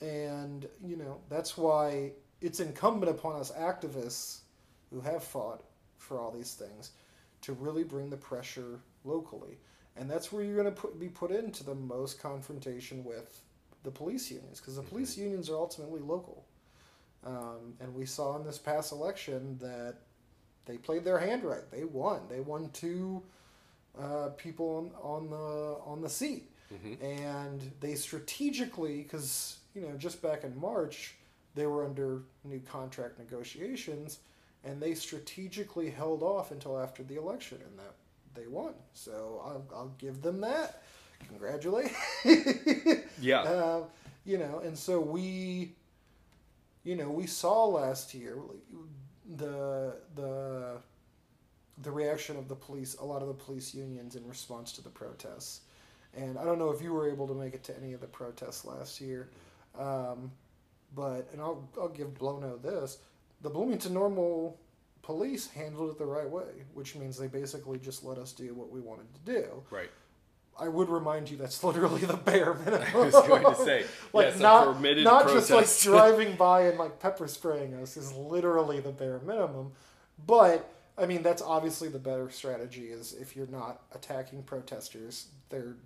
and, you know, that's why it's incumbent upon us activists who have fought for all these things to really bring the pressure locally. And that's where you're going to put, be put into the most confrontation with the police unions, because the police unions are ultimately local. Um, and we saw in this past election that they played their hand right. They won. They won two uh, people on, on the on the seat Mhm. and they strategically because you know just back in march they were under new contract negotiations and they strategically held off until after the election and that they won. So i'll, I'll give them that. Congratulate. <laughs> Yeah. uh, you know and so we you know we saw last year the the the reaction of the police a lot of the police unions in response to the protests. And i don't know if you were able to make it to any of the protests last year um, but and I'll, I'll give Blono this the bloomington normal police handled it the right way which means they basically just let us do what we wanted to do right. I would remind you that's <laughs> literally the bare minimum. <laughs> I was going to say, <laughs> like yes, not permitted not just like driving by and like pepper spraying us is literally the bare minimum. But I mean, that's obviously the better strategy. Is if you're not attacking protesters, they're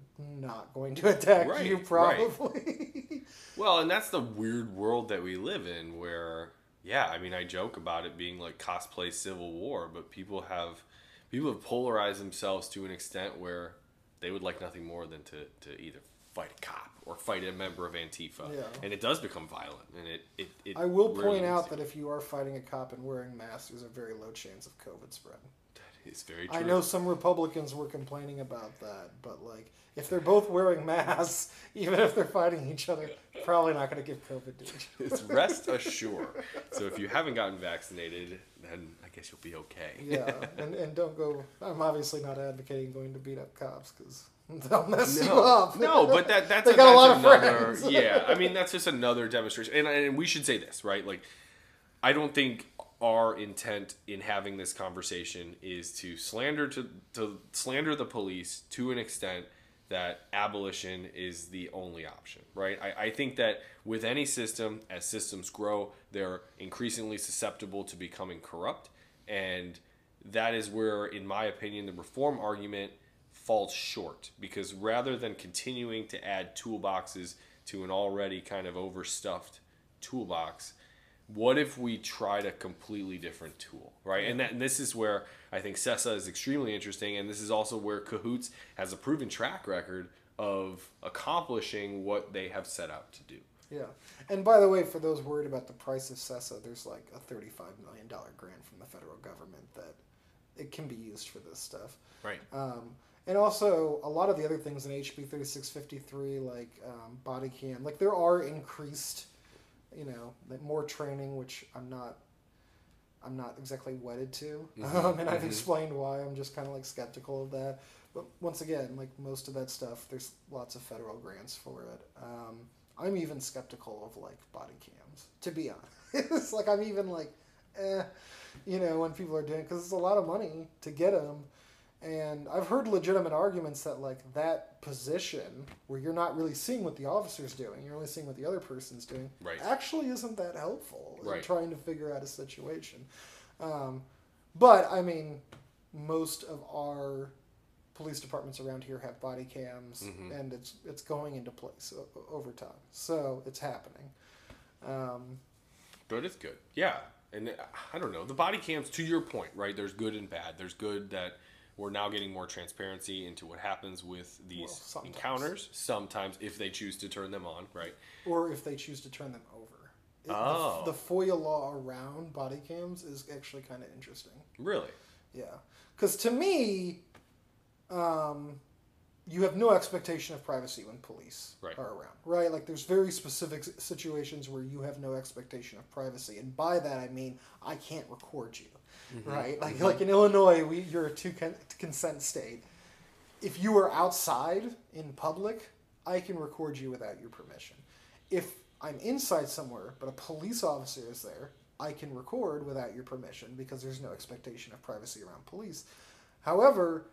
not going to attack Right, you right. probably. Well, and that's the weird world that we live in where, yeah, I mean, I joke about it being like cosplay Civil War, but people have people have polarized themselves to an extent where they would like nothing more than to, to either fight a cop or fight a member of Antifa. Yeah. And it does become violent. And it, it, it I will point out that if you are fighting a cop and wearing masks, there's a very low chance of COVID spread. Is very true. I know some Republicans were complaining about that, but like if they're both wearing masks, <laughs> even if they're fighting each other, probably not going to give COVID to each other. It's rest <laughs> assured. So if you haven't gotten vaccinated, then I guess you'll be okay. Yeah, and, and don't go. I'm obviously not advocating going to beat up cops because <laughs> they'll mess you up. no, but that that's They a, got a lot of another, friends. yeah, I mean that's just another demonstration, and and we should say this right. Like, I don't think our intent in having this conversation is to slander to to slander the police to an extent that abolition is the only option, right? I, I think that with any system, as systems grow, they're increasingly susceptible to becoming corrupt, and that is where, in my opinion, the reform argument falls short because rather than continuing to add toolboxes to an already kind of overstuffed toolbox, what if we tried a completely different tool, right? And, that, and this is where I think CESA is extremely interesting, and this is also where Cahoots has a proven track record of accomplishing what they have set out to do. Yeah, and by the way, for those worried about the price of CESA, there's like a thirty-five million dollar grant from the federal government that it can be used for this stuff. Right. Um, and also, a lot of the other things in HB 3653, like um, body cam, like there are increased, you know, like more training, which I'm not, I'm not exactly wedded to, <laughs> um, and I've mhm. explained why. I'm just kind of like skeptical of that. But once again, like most of that stuff, there's lots of federal grants for it. Um, I'm even skeptical of like body cams, to be <laughs> honest. like I'm even like, eh, you know, when people are doing because it's a lot of money to get them. And I've heard legitimate arguments that like that position where you're not really seeing what the officer's doing, you're only seeing what the other person's doing, Right. actually isn't that helpful in trying to figure out a situation. Um, but I mean, most of our police departments around here have body cams, Mhm. and it's it's going into place over time. So it's happening. Um, But it's good. Yeah. And uh, I don't know. The body cams, to your point, right? There's good and bad. There's good that we're now getting more transparency into what happens with these Well, sometimes. encounters. Sometimes, if they choose to turn them on, right? or if they choose to turn them over. It- the- Oh. The, FOIA law around body cams is actually kind of interesting. Really? Yeah, because to me, um, you have no expectation of privacy when police Right. are around, right? Like there's very specific situations where you have no expectation of privacy, and by that I mean I can't record you, Mm-hmm. right? Like mm-hmm. like in Illinois, we you're a two con- consent state. If you are outside in public, I can record you without your permission. If I'm inside somewhere, but a police officer is there, I can record without your permission because there's no expectation of privacy around police. However,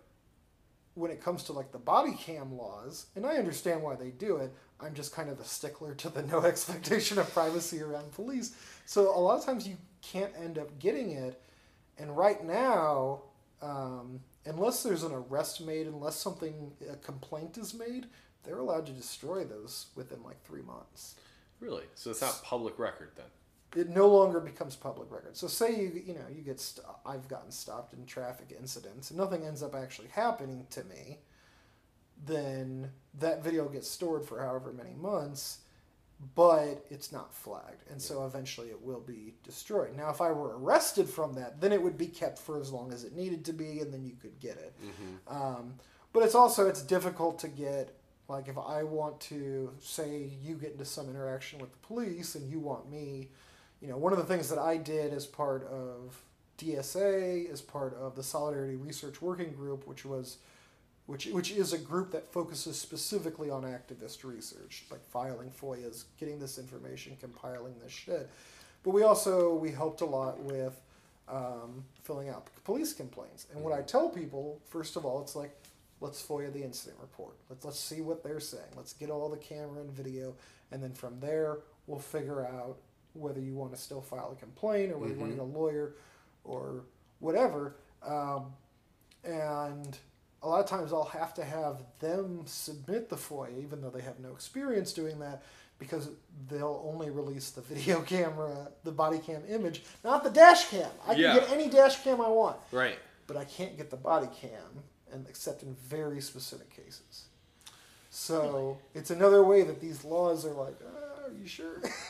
when it comes to like the body cam laws, and I understand why they do it, I'm just kind of a stickler to the <laughs> no expectation of privacy around police. So a lot of times you can't end up getting it. And right now, um, unless there's an arrest made, unless something a complaint is made, they're allowed to destroy those within like three months. Really? So it's not public record then? It no longer becomes public record. So say you you know you get st- I've gotten stopped in traffic incidents and nothing ends up actually happening to me, then that video gets stored for however many months, but it's not flagged, and so eventually it will be destroyed. Now, if I were arrested from that, then it would be kept for as long as it needed to be, and then you could get it. Mm-hmm. Um, but it's also it's difficult to get like if I want to say you get into some interaction with the police and you want me, you know, one of the things that I did as part of DSA, as part of the Solidarity Research Working Group, which was which which is a group that focuses specifically on activist research, like filing FOIAs, getting this information, compiling this shit. But we also we helped a lot with um, filling out police complaints. And what I tell people, first of all, it's like, let's FOIA the incident report. Let's let's see what they're saying. Let's get all the camera and video, and then from there we'll figure out whether you want to still file a complaint or whether you want to get a lawyer or whatever. Um, and a lot of times I'll have to have them submit the FOIA, even though they have no experience doing that, because they'll only release the <laughs> video camera, the body cam image, not the dash cam. I can Yeah. get any dash cam I want, Right. but I can't get the body cam, and except in very specific cases. So it's another way that these laws are like, uh, are you sure? <laughs>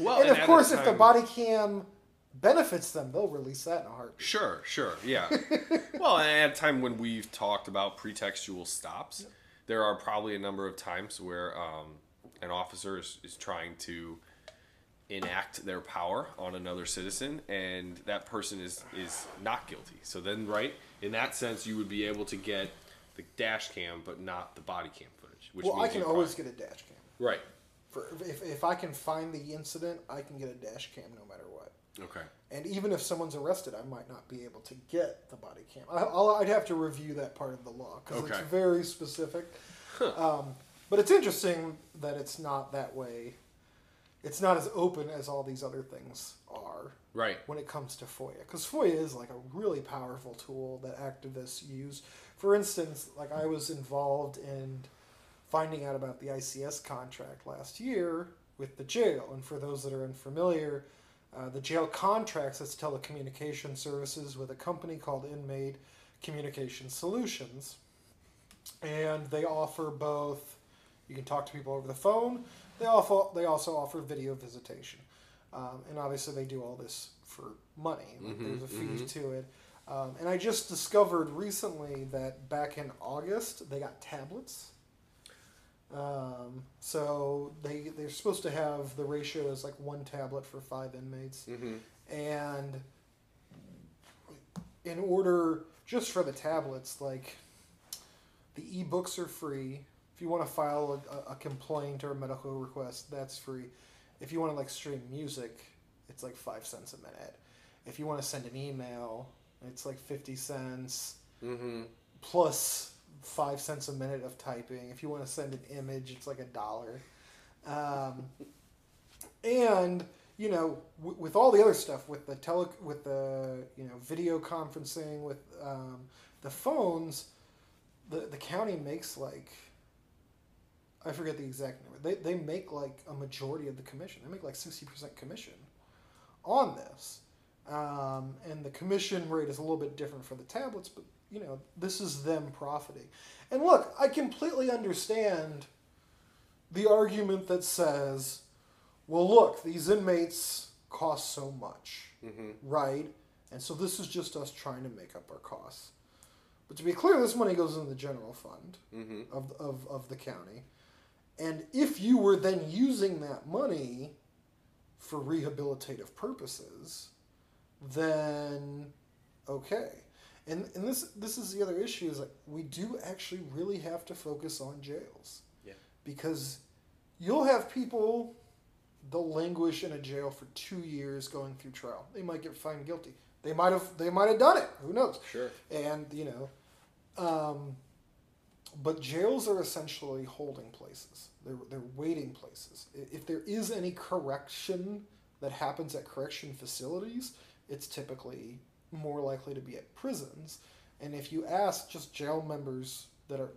Well, and and of course, if the body cam benefits them, they'll release that in a heartbeat. Sure, sure, yeah. <laughs> well, at a time when we've talked about pretextual stops, there are probably a number of times where um, an officer is, is trying to enact their power on another citizen, and that person is is not guilty. So then, right in that sense, you would be able to get the dash cam, but not the body cam footage. Which Well, I can always probably- get a dash cam. right. For if, if I can find the incident, I can get a dash cam no matter what. Okay. And even if someone's arrested, I might not be able to get the body cam. I, I'll, I'd have to review that part of the law because Okay. it's very specific. Um, but it's interesting that it's not that way. It's not as open as all these other things are Right. when it comes to FOIA. Because FOIA is like a really powerful tool that activists use. For instance, like I was involved in finding out about the ICS contract last year with the jail. And for those that are unfamiliar, uh, the jail contracts its telecommunication services with a company called Inmate Communication Solutions. And they offer both, you can talk to people over the phone, they, also, they also offer video visitation. Um, and obviously, they do all this for money. Like, Mhm, there's a fee mhm. to it. Um, and I just discovered recently that back in August, they got tablets. Um, so they they're supposed to have the ratio is like one tablet for five inmates, Mm-hmm. and in order just for the tablets, like the ebooks are free. If you want to file a, a complaint or a medical request, that's free. If you want to like stream music, it's like five cents a minute. If you want to send an email, it's like fifty cents Mm-hmm. plus five cents a minute of typing. If you want to send an image, it's like a dollar. Um, and you know, w- with all the other stuff, with the tele, with the you know video conferencing, with um, the phones, the the county makes like. I forget the exact number. They, they make like a majority of the commission. They make like sixty percent commission on this, um, and the commission rate is a little bit different for the tablets. But you know, this is them profiting. And look, I completely understand the argument that says, well, look, these inmates cost so much, Mm-hmm. right? And so this is just us trying to make up our costs. But to be clear, this money goes into the general fund Mm-hmm. of, of, of the county. And if you were then using that money for rehabilitative purposes, then okay. And, and this this is the other issue is like we do actually really have to focus on jails. Yeah. Because you'll have people they'll languish in a jail for two years going through trial. They might get found guilty. They might have they might have done it. Who knows? Sure. and you know um, but jails are essentially holding places they're, they're waiting places if there is any correction that happens at correction facilities it's typically more likely to be at prisons and if you ask just jail members that are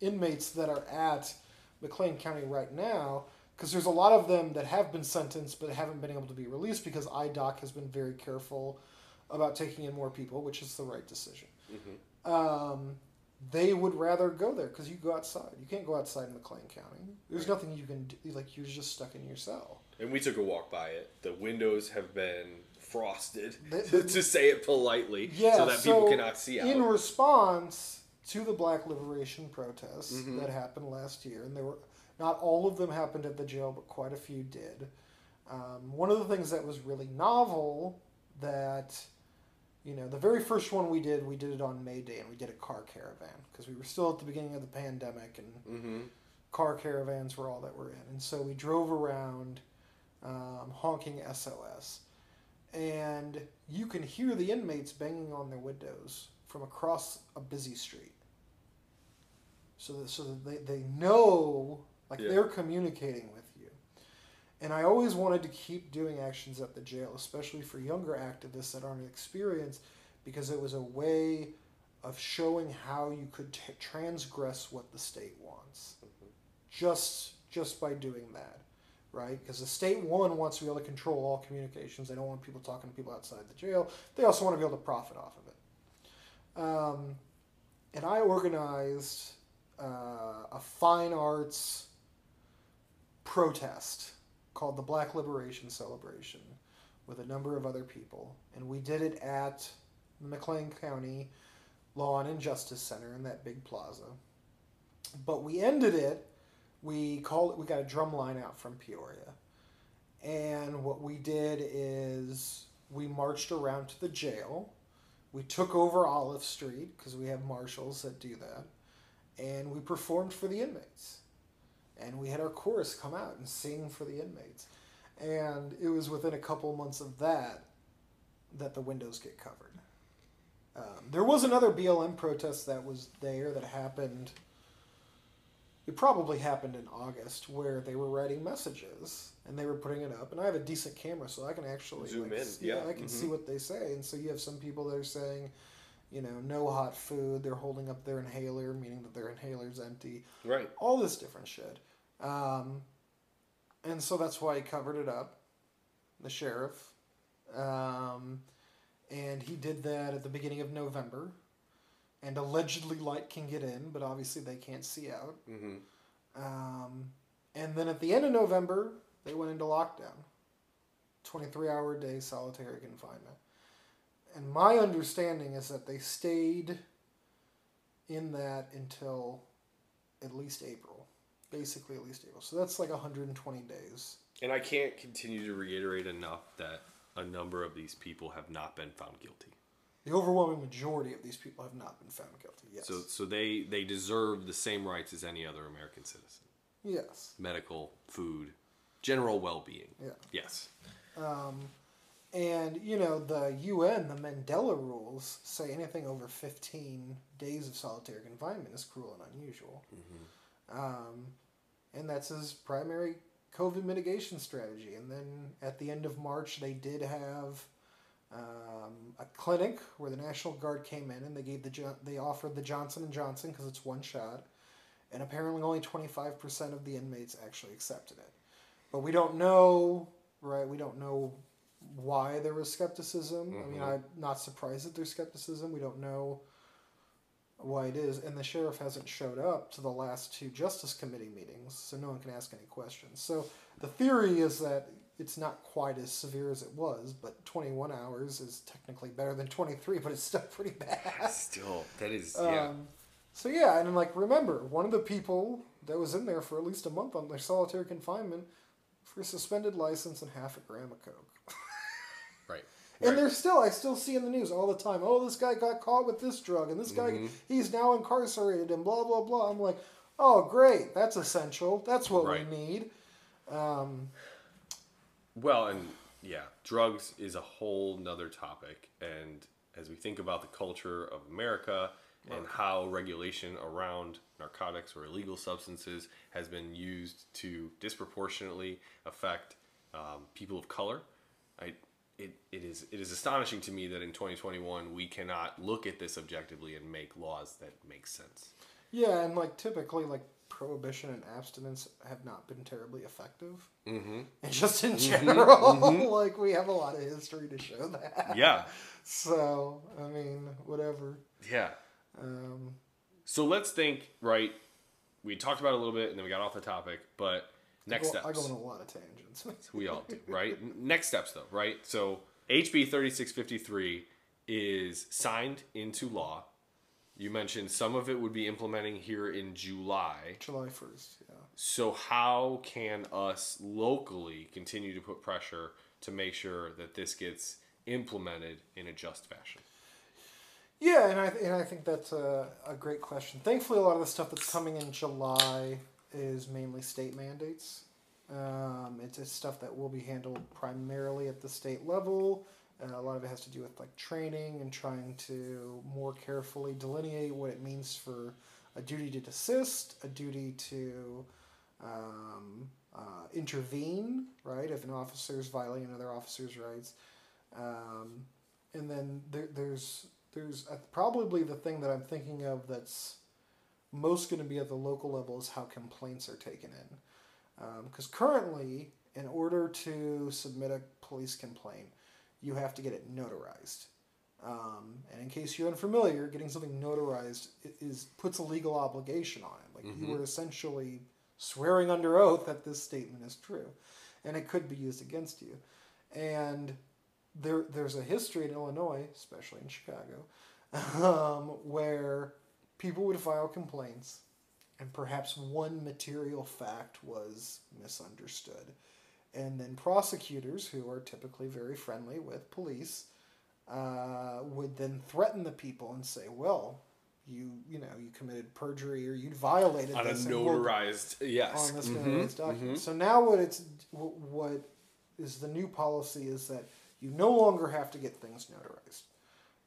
inmates that are at mclean county right now because there's a lot of them that have been sentenced but haven't been able to be released because idoc has been very careful about taking in more people which is the right decision Mm-hmm. um, they would rather go there because you go outside. You can't go outside in McLean County. There's Right. nothing you can do. Like you're just stuck in your cell. And we took a walk by it. The windows have been frosted, <laughs> to, say it politely, Yeah, so that people cannot see out. In response to the Black Liberation protests Mhm. that happened last year, and there were not all of them happened at the jail, but quite a few did. Um, one of the things that was really novel that you know the very first one we did we did it on may day and we did a car caravan because we were still at the beginning of the pandemic and mm-hmm. car caravans were all that we're in. And so we drove around um, honking SOS. And you can hear the inmates banging on their windows from across a busy street. So that, so that they, they know, like Yeah. they're communicating with you. And I always wanted to keep doing actions at the jail, especially for younger activists that aren't experienced, because it was a way of showing how you could t- transgress what the state wants mm-hmm. just just by doing that right because the state one wants to be able to control all communications they don't want people talking to people outside the jail they also want to be able to profit off of it um, and i organized uh, a fine arts protest called the black liberation celebration with a number of other people and we did it at the mclean county Law and Justice Center in that big plaza. But we ended it. We called. We got a drum line out from Peoria, and what we did is we marched around to the jail. We took over Olive Street because we have marshals that do that, and we performed for the inmates. And we had our chorus come out and sing for the inmates, and it was within a couple months of that that the windows get covered. Um, there was another BLM protest that was there that happened. It probably happened in August, where they were writing messages and they were putting it up. And I have a decent camera, so I can actually Zoom like, in, s- yeah, I can mhm. see what they say. And so you have some people that are saying, you know, no hot food. They're holding up their inhaler, meaning that their inhaler's empty. Right. All this different shit. Um, and so that's why he covered it up, the sheriff. Um, and he did that at the beginning of November. And allegedly light can get in, but obviously they can't see out. Mm-hmm. Um, and then at the end of November, they went into lockdown 23 hour day solitary confinement. And my understanding is that they stayed in that until at least April. Basically, at least April. So that's like 120 days. And I can't continue to reiterate enough that a number of these people have not been found guilty. The overwhelming majority of these people have not been found guilty. Yes. So, so they they deserve the same rights as any other American citizen: yes. medical, food, general well-being. Yeah. Yes. Um, and you know the UN, the Mandela rules say anything over fifteen days of solitary confinement is cruel and unusual. Um, and that's his primary COVID mitigation strategy. And then at the end of March, they did have um, a clinic where the National Guard came in and they gave the they offered the Johnson and Johnson because it's one shot, and apparently only twenty five percent of the inmates actually accepted it. But we don't know, right? We don't know why there was skepticism. I mean, Mhm. I'm not surprised that there's skepticism. We don't know why it is, and the sheriff hasn't showed up to the last two Justice Committee meetings, so no one can ask any questions. So the theory is that it's not quite as severe as it was, but 21 hours is technically better than 23, but it's still pretty bad. <laughs> Still, that is yeah. Um, so yeah, and like remember, one of the people that was in there for at least a month on their solitary confinement for suspended license and half a gram of coke. <laughs> Right. And Right. there's still, I still see in the news all the time. Oh, this guy got caught with this drug, and this guy, Mhm. he's now incarcerated, and blah blah blah. I'm like, oh great, that's essential. That's what Right. we need. Um, Well, and yeah, drugs is a whole nother topic. And as we think about the culture of America and how regulation around narcotics or illegal substances has been used to disproportionately affect um, people of color, I, it, it is it is astonishing to me that in 2021 we cannot look at this objectively and make laws that make sense. yeah, and like typically, like prohibition and abstinence have not been terribly effective. Mm-hmm. <laughs> And just in general, <laughs> like we have a lot of history to show that. Yeah, So I mean, whatever. yeah. Um, So let's think, right? We talked about a little bit and then we got off the topic, but next I go, steps. I go on a lot of tangents. <laughs> We all do, right? Next steps, though, right? So HB 3653 is signed into law. You mentioned some of it would be implementing here in July. July first. Yeah. So, how can us locally continue to put pressure to make sure that this gets implemented in a just fashion? Yeah, and I and I think that's a, a great question. Thankfully, a lot of the stuff that's coming in July is mainly state mandates. Um, it's, it's stuff that will be handled primarily at the state level. Uh, a lot of it has to do with like training and trying to more carefully delineate what it means for a duty to desist, a duty to um, uh, intervene, right? If an officer is violating another officer's rights, um, and then there, there's there's uh, probably the thing that I'm thinking of that's most going to be at the local level is how complaints are taken in. Because currently, in order to submit a police complaint, you have to get it notarized. Um, and in case you're unfamiliar, getting something notarized is puts a legal obligation on it. Like you Mhm. are essentially swearing under oath that this statement is true, and it could be used against you. And there, there's a history in Illinois, especially in Chicago, um, where people would file complaints, and perhaps one material fact was misunderstood. And then prosecutors, who are typically very friendly with police, uh, would then threaten the people and say, "Well, you you know you committed perjury or you violated On a this and notarized, yes. on this Mhm, notarized document." mhm. So now what it's what is the new policy is that you no longer have to get things notarized,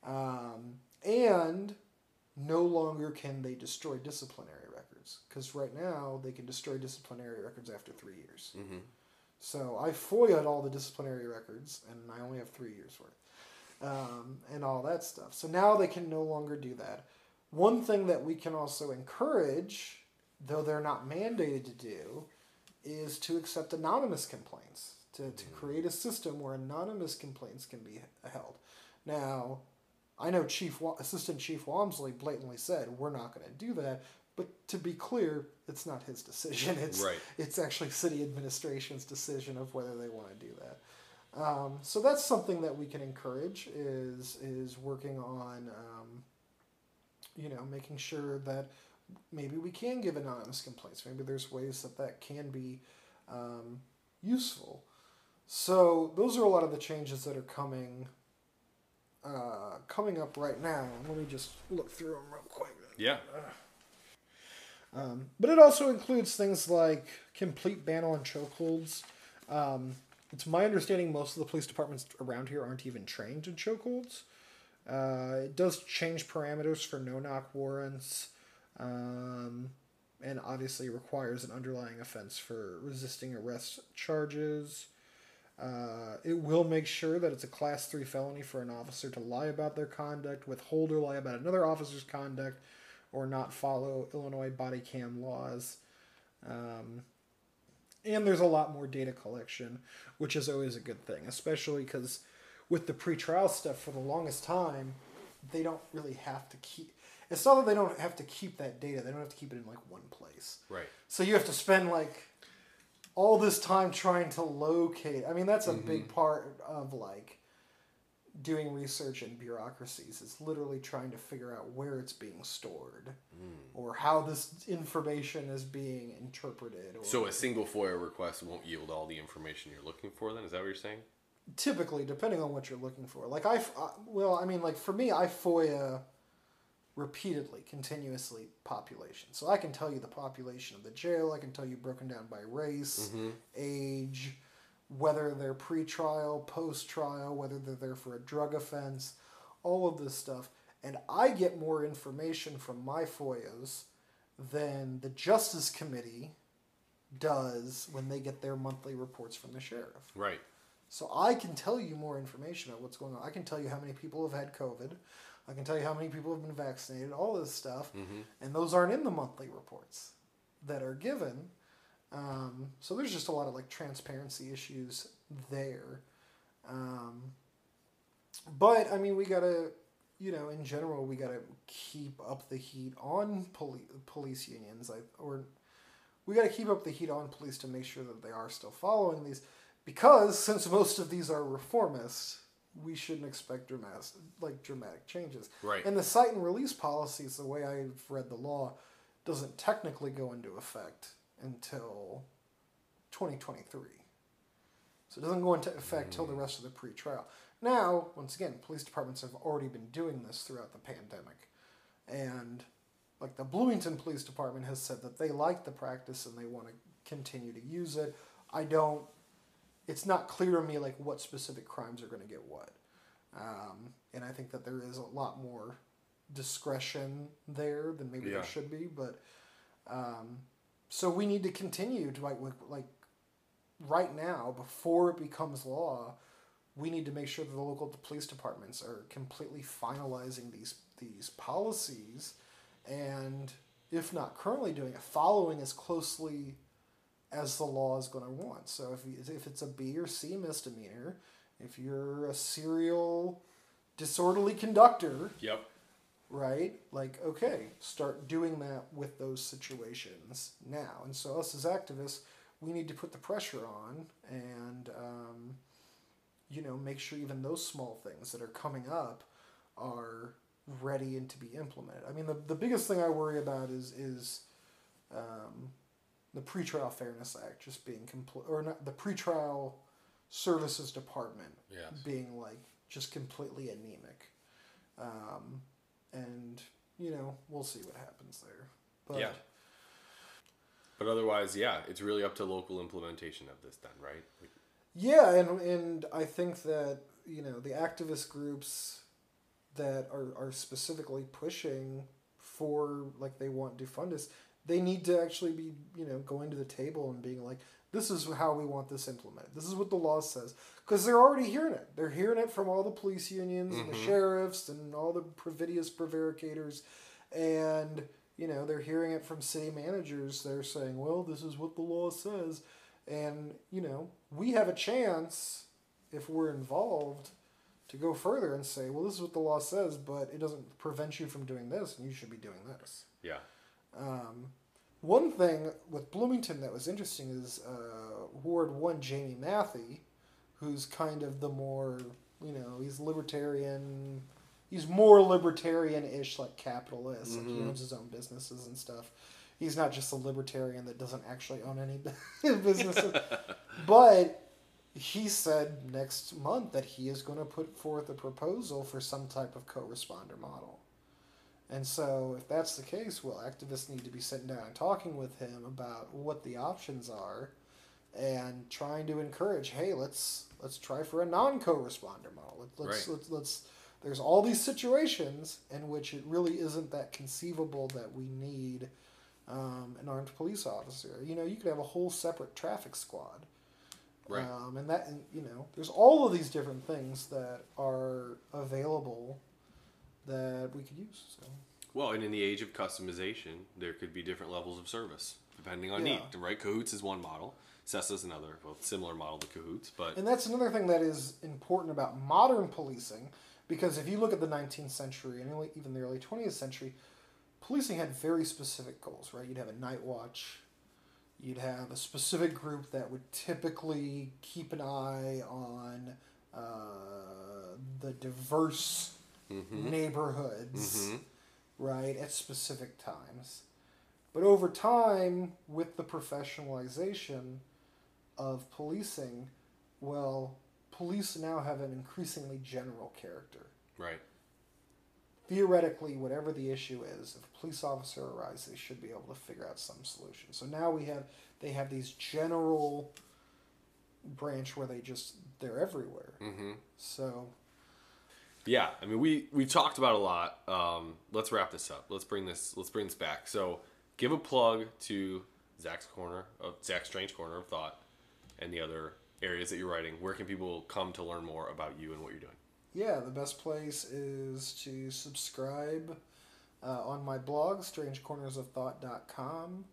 um, and no longer can they destroy disciplinary records because right now they can destroy disciplinary records after three years. Mhm. So I FOIA'd all the disciplinary records, and I only have three years worth, um, and all that stuff. So now they can no longer do that. One thing that we can also encourage, though they're not mandated to do, is to accept anonymous complaints. To, to create a system where anonymous complaints can be held. Now, I know Chief Assistant Chief Walmsley blatantly said we're not going to do that, but to be clear, it's not his decision. <laughs> It's Right. it's actually city administration's decision of whether they want to do that. Um, so that's something that we can encourage is is working on, um, you know, making sure that maybe we can give anonymous complaints. Maybe there's ways that that can be um, useful. So those are a lot of the changes that are coming uh, coming up right now. Let me just look through them real quick. Yeah. Um, but it also includes things like complete ban on chokeholds. Um, it's my understanding most of the police departments around here aren't even trained in chokeholds. Uh, it does change parameters for no knock warrants. Um, and obviously requires an underlying offense for resisting arrest charges. Uh, it will make sure that it's a class three felony for an officer to lie about their conduct, withhold or lie about another officer's conduct, or not follow Illinois body cam laws. Um, and there's a lot more data collection, which is always a good thing, especially because with the pretrial stuff for the longest time, they don't really have to keep. It's not that they don't have to keep that data; they don't have to keep it in like one place. Right. So you have to spend like all this time trying to locate. I mean, that's a big part of like doing research in bureaucracies. Is literally trying to figure out where it's being stored, or how this information is being interpreted. Or So a single FOIA request won't yield all the information you're looking for. Then is that what you're saying? typically, depending on what you're looking for, like I, uh, well, I mean, like for me, I FOIA repeatedly, continuously population. So I can tell you the population of the jail. I can tell you broken down by race, age, whether they're pre-trial, post-trial, whether they're there for a drug offense, all of this stuff. And I get more information from my FOIAs than the Justice Committee does when they get their monthly reports from the sheriff. Right. So I can tell you more information about what's going on. I can tell you how many people have had COVID. I can tell you how many people have been vaccinated, all this stuff. Mm-hmm. And those aren't in the monthly reports that are given. Um, so there's just a lot of like transparency issues there. Um, but I mean, we gotta, you know, in general, we gotta keep up the heat on police police unions. I or we gotta keep up the heat on police to make sure that they are still following these, because since most of these are reformists, we shouldn't expect dramatic like dramatic changes. Right. And the cite and release policies, the way I've read the law, doesn't technically go into effect until 2023. So it doesn't go into effect till the rest of the pre-trial. Now, once again, police departments have already been doing this throughout the pandemic, and like the Bloomington Police Department has said that they like the practice and they want to continue to use it. I don't. It's not clear to me like what specific crimes are going to get what, um, and I think that there is a lot more discretion there than maybe Yeah. there should be. But um, so we need to continue to like like, right now before it becomes law we need to make sure that the local police departments are completely finalizing these these policies and if not currently doing it following as closely as the law is going to want so if, if it's a b or c misdemeanor if you're a serial disorderly conductor Yep. Right? Like, okay, start doing that with those situations now. And so, us as activists, we need to put the pressure on and, um, you know, make sure even those small things that are coming up are ready and to be implemented. I mean, the, the biggest thing I worry about is is um, the pretrial fairness act just being complete, or not the pretrial services department Yes. being like just completely anemic. Um, and you know, we'll see what happens there. But Yeah. But otherwise, yeah, it's really up to local implementation of this then, right? Like, Yeah, and and I think that you know the activist groups that are are specifically pushing for like they want defundists, they need to actually be you know going to the table and being like, this is how we want this implemented. This is what the law says because they're already hearing it. They're hearing it from all the police unions and the sheriffs and all the pervidious prevaricators, and you know they're hearing it from city managers. They're saying, well, this is what the law says. And, you know, we have a chance, if we're involved, to go further and say, well, this is what the law says, but it doesn't prevent you from doing this, and you should be doing this. yeah. Um, one thing with Bloomington that was interesting is uh, Ward 1 Jamie Mathy, who's kind of the more, you know, he's libertarian. He's more libertarian ish, like capitalist. Like he owns his own businesses and stuff. He's not just a libertarian that doesn't actually own any <laughs> businesses. <laughs> but he said next month that he is going to put forth a proposal for some type of co responder model. And so, if that's the case, well, activists need to be sitting down and talking with him about what the options are, and trying to encourage, hey, let's let's try for a non co-responder model. Let, let's, Right. let's let's. There's all these situations in which it really isn't that conceivable that we need um, an armed police officer. You know, you could have a whole separate traffic squad. Right. Um, and that, and, you know, there's all of these different things that are available that we could use. So. Well, and in the age of customization, there could be different levels of service depending on Yeah. need. Right? Cahoots is one model. Cessa's another, well, similar model to Cahoots, but And that's another thing that is important about modern policing, because if you look at the 19th century and even the early 20th century, policing had very specific goals, right? You'd have a night watch, you'd have a specific group that would typically keep an eye on uh, the diverse Mhm. neighborhoods, Mhm. right, at specific times. But over time, with the professionalization of policing, well, police now have an increasingly general character. right. Theoretically, whatever the issue is, if a police officer arrives, they should be able to figure out some solution. So now we have they have these general branch where they just they're everywhere. Mm-hmm. So Yeah, I mean we we talked about a lot. Um, let's wrap this up. Let's bring this let's bring this back. So give a plug to Zach's corner of Zach's Strange Corner of Thought and the other areas that you're writing. Where can people come to learn more about you and what you're doing? Yeah, the best place is to subscribe uh, on my blog, strangecornersofthought.com.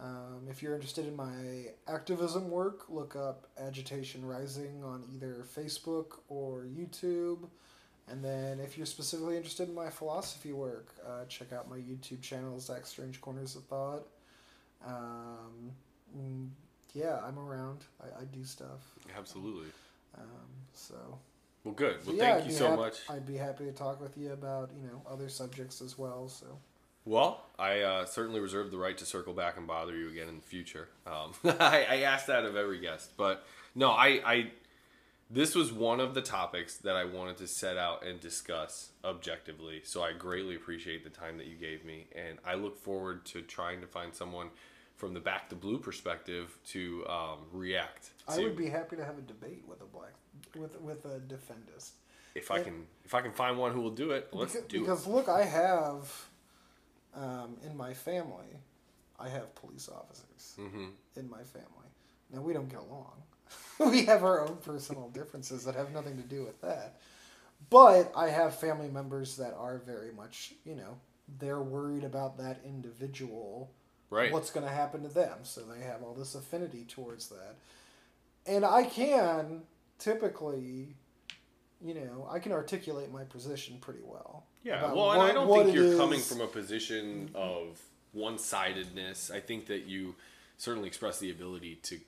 Um, if you're interested in my activism work, look up Agitation Rising on either Facebook or YouTube. And then if you're specifically interested in my philosophy work, uh, check out my YouTube channel, Zach Strange Corners of Thought. Um, mm, yeah, I'm around. I, I do stuff. Absolutely. Um, so Well, good. Well, yeah, thank I'd you so hap- much. I'd be happy to talk with you about you know other subjects as well. So Well, I uh, certainly reserve the right to circle back and bother you again in the future. Um, <laughs> I, I ask that of every guest, but no, I, I. This was one of the topics that I wanted to set out and discuss objectively. So I greatly appreciate the time that you gave me, and I look forward to trying to find someone from the back to blue perspective to um, react. To I would be happy to have a debate with a black with with a defendist. if I can if I can find one who will do it. Let's because, do because look, I have um, in my family, I have police officers it. hmm in my family. Now we don't get along. <laughs> we have our own personal differences that have nothing to do with that. But I have family members that are very much, you know, they're worried about that individual Right. what's going to happen to them. So they have all this affinity towards that. And I can typically, you know, I can articulate my position pretty well. Yeah, well, and I don't think you're coming is. from a position mm-hmm. of one-sidedness. I think that you certainly express the ability to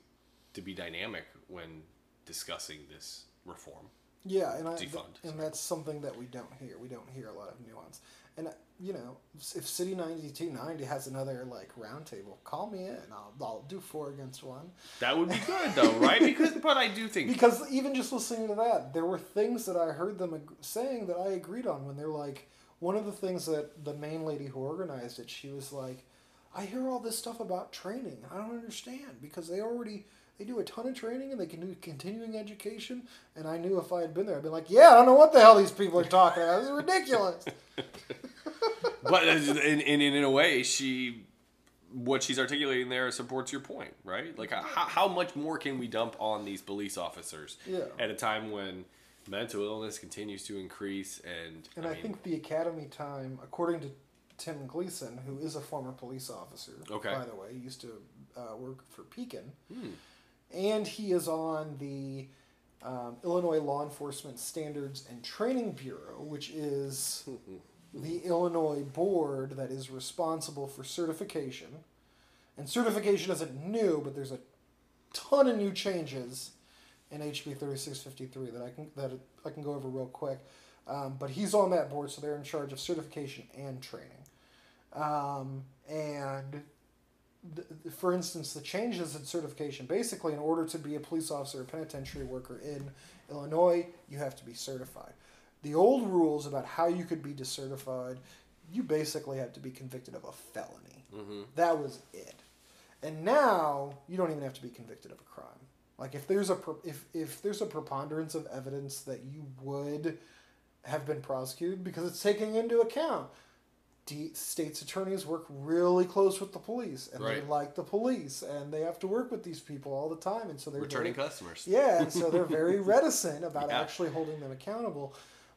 to be dynamic when discussing this reform. Yeah, and I Defund, and that's something that we don't hear. We don't hear a lot of nuance. And uh, you know, if City ninety two ninety has another like roundtable, call me in. I'll I'll do four against one. That would be <laughs> good, though, right? Because, but I do think Because even just listening to that, there were things that I heard them ag- saying that I agreed on. When they're like, one of the things that the main lady who organized it, she was like, "I hear all this stuff about training. I don't understand because they already." They do a ton of training and they can do continuing education. And I knew if I had been there, I'd be like, yeah, I don't know what the hell these people are talking about. This is ridiculous. <laughs> but in, in in a way, she what she's articulating there supports your point, right? Like how, how much more can we dump on these police officers Yeah. at a time when mental illness continues to increase and And I, mean, think the academy time, according to Tim Gleason, who is a former police officer, Okay. by the way, used to uh, work for Pekin, Hmm. And he is on the um, Illinois Law Enforcement Standards and Training Bureau, which is <laughs> the Illinois board that is responsible for certification. And certification isn't new, but there's a ton of new changes in HB 3653 that I can that I can go over real quick. Um, but he's on that board, so they're in charge of certification and training. Um, and th- for instance, the changes in certification basically, in order to be a police officer or penitentiary worker in Illinois, you have to be certified. The old rules about how you could be decertified, you basically had to be convicted of a felony. Mhm. That was it. And now you don't even have to be convicted of a crime. Like if there's a if if there's a preponderance of evidence that you would have been prosecuted because it's taking into account D- states attorneys work really close with the police, and they like the police, and they have to work with these people all the time, and so they're Returning very, customers. yeah, and so they're <laughs> very reticent about Yeah. actually holding them accountable.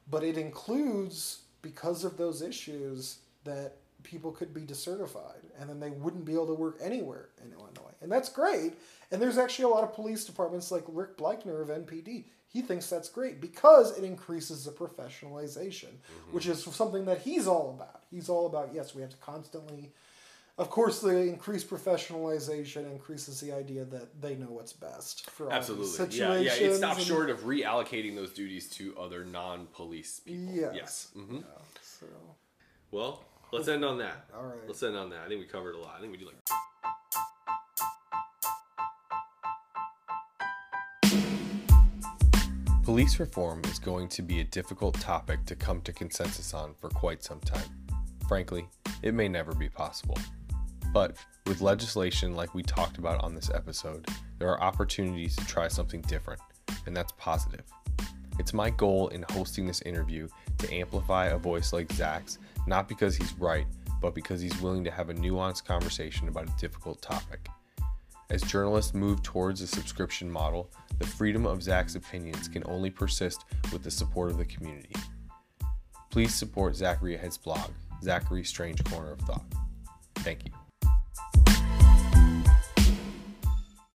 But it includes because of those issues that people could be decertified, and then they wouldn't be able to work anywhere in Illinois, and that's great. And there's actually a lot of police departments like Rick Bleichner of NPD. He thinks that's great because it increases the professionalization, which is something that he's all about. He's all about yes, we have to constantly of course, the increased professionalization increases the idea that they know what's best for Absolutely. Yeah, yeah. It stops and- short of reallocating those duties to other non-police people. Yes. Yes. hmm Yeah, so, Well, let's end on that. all right. Let's end on that. I think we covered a lot. I think we do like. Police reform is going to be a difficult topic to come to consensus on for quite some time. Frankly, it may never be possible. But with legislation like we talked about on this episode, there are opportunities to try something different, and that's positive. It's my goal in hosting this interview to amplify a voice like Zach's, not because he's right, but because he's willing to have a nuanced conversation about a difficult topic. As journalists move towards a subscription model, the freedom of Zach's opinions can only persist with the support of the community. Please support Zachary Ahead's blog, Zachary's Strange Corner of Thought. Thank you.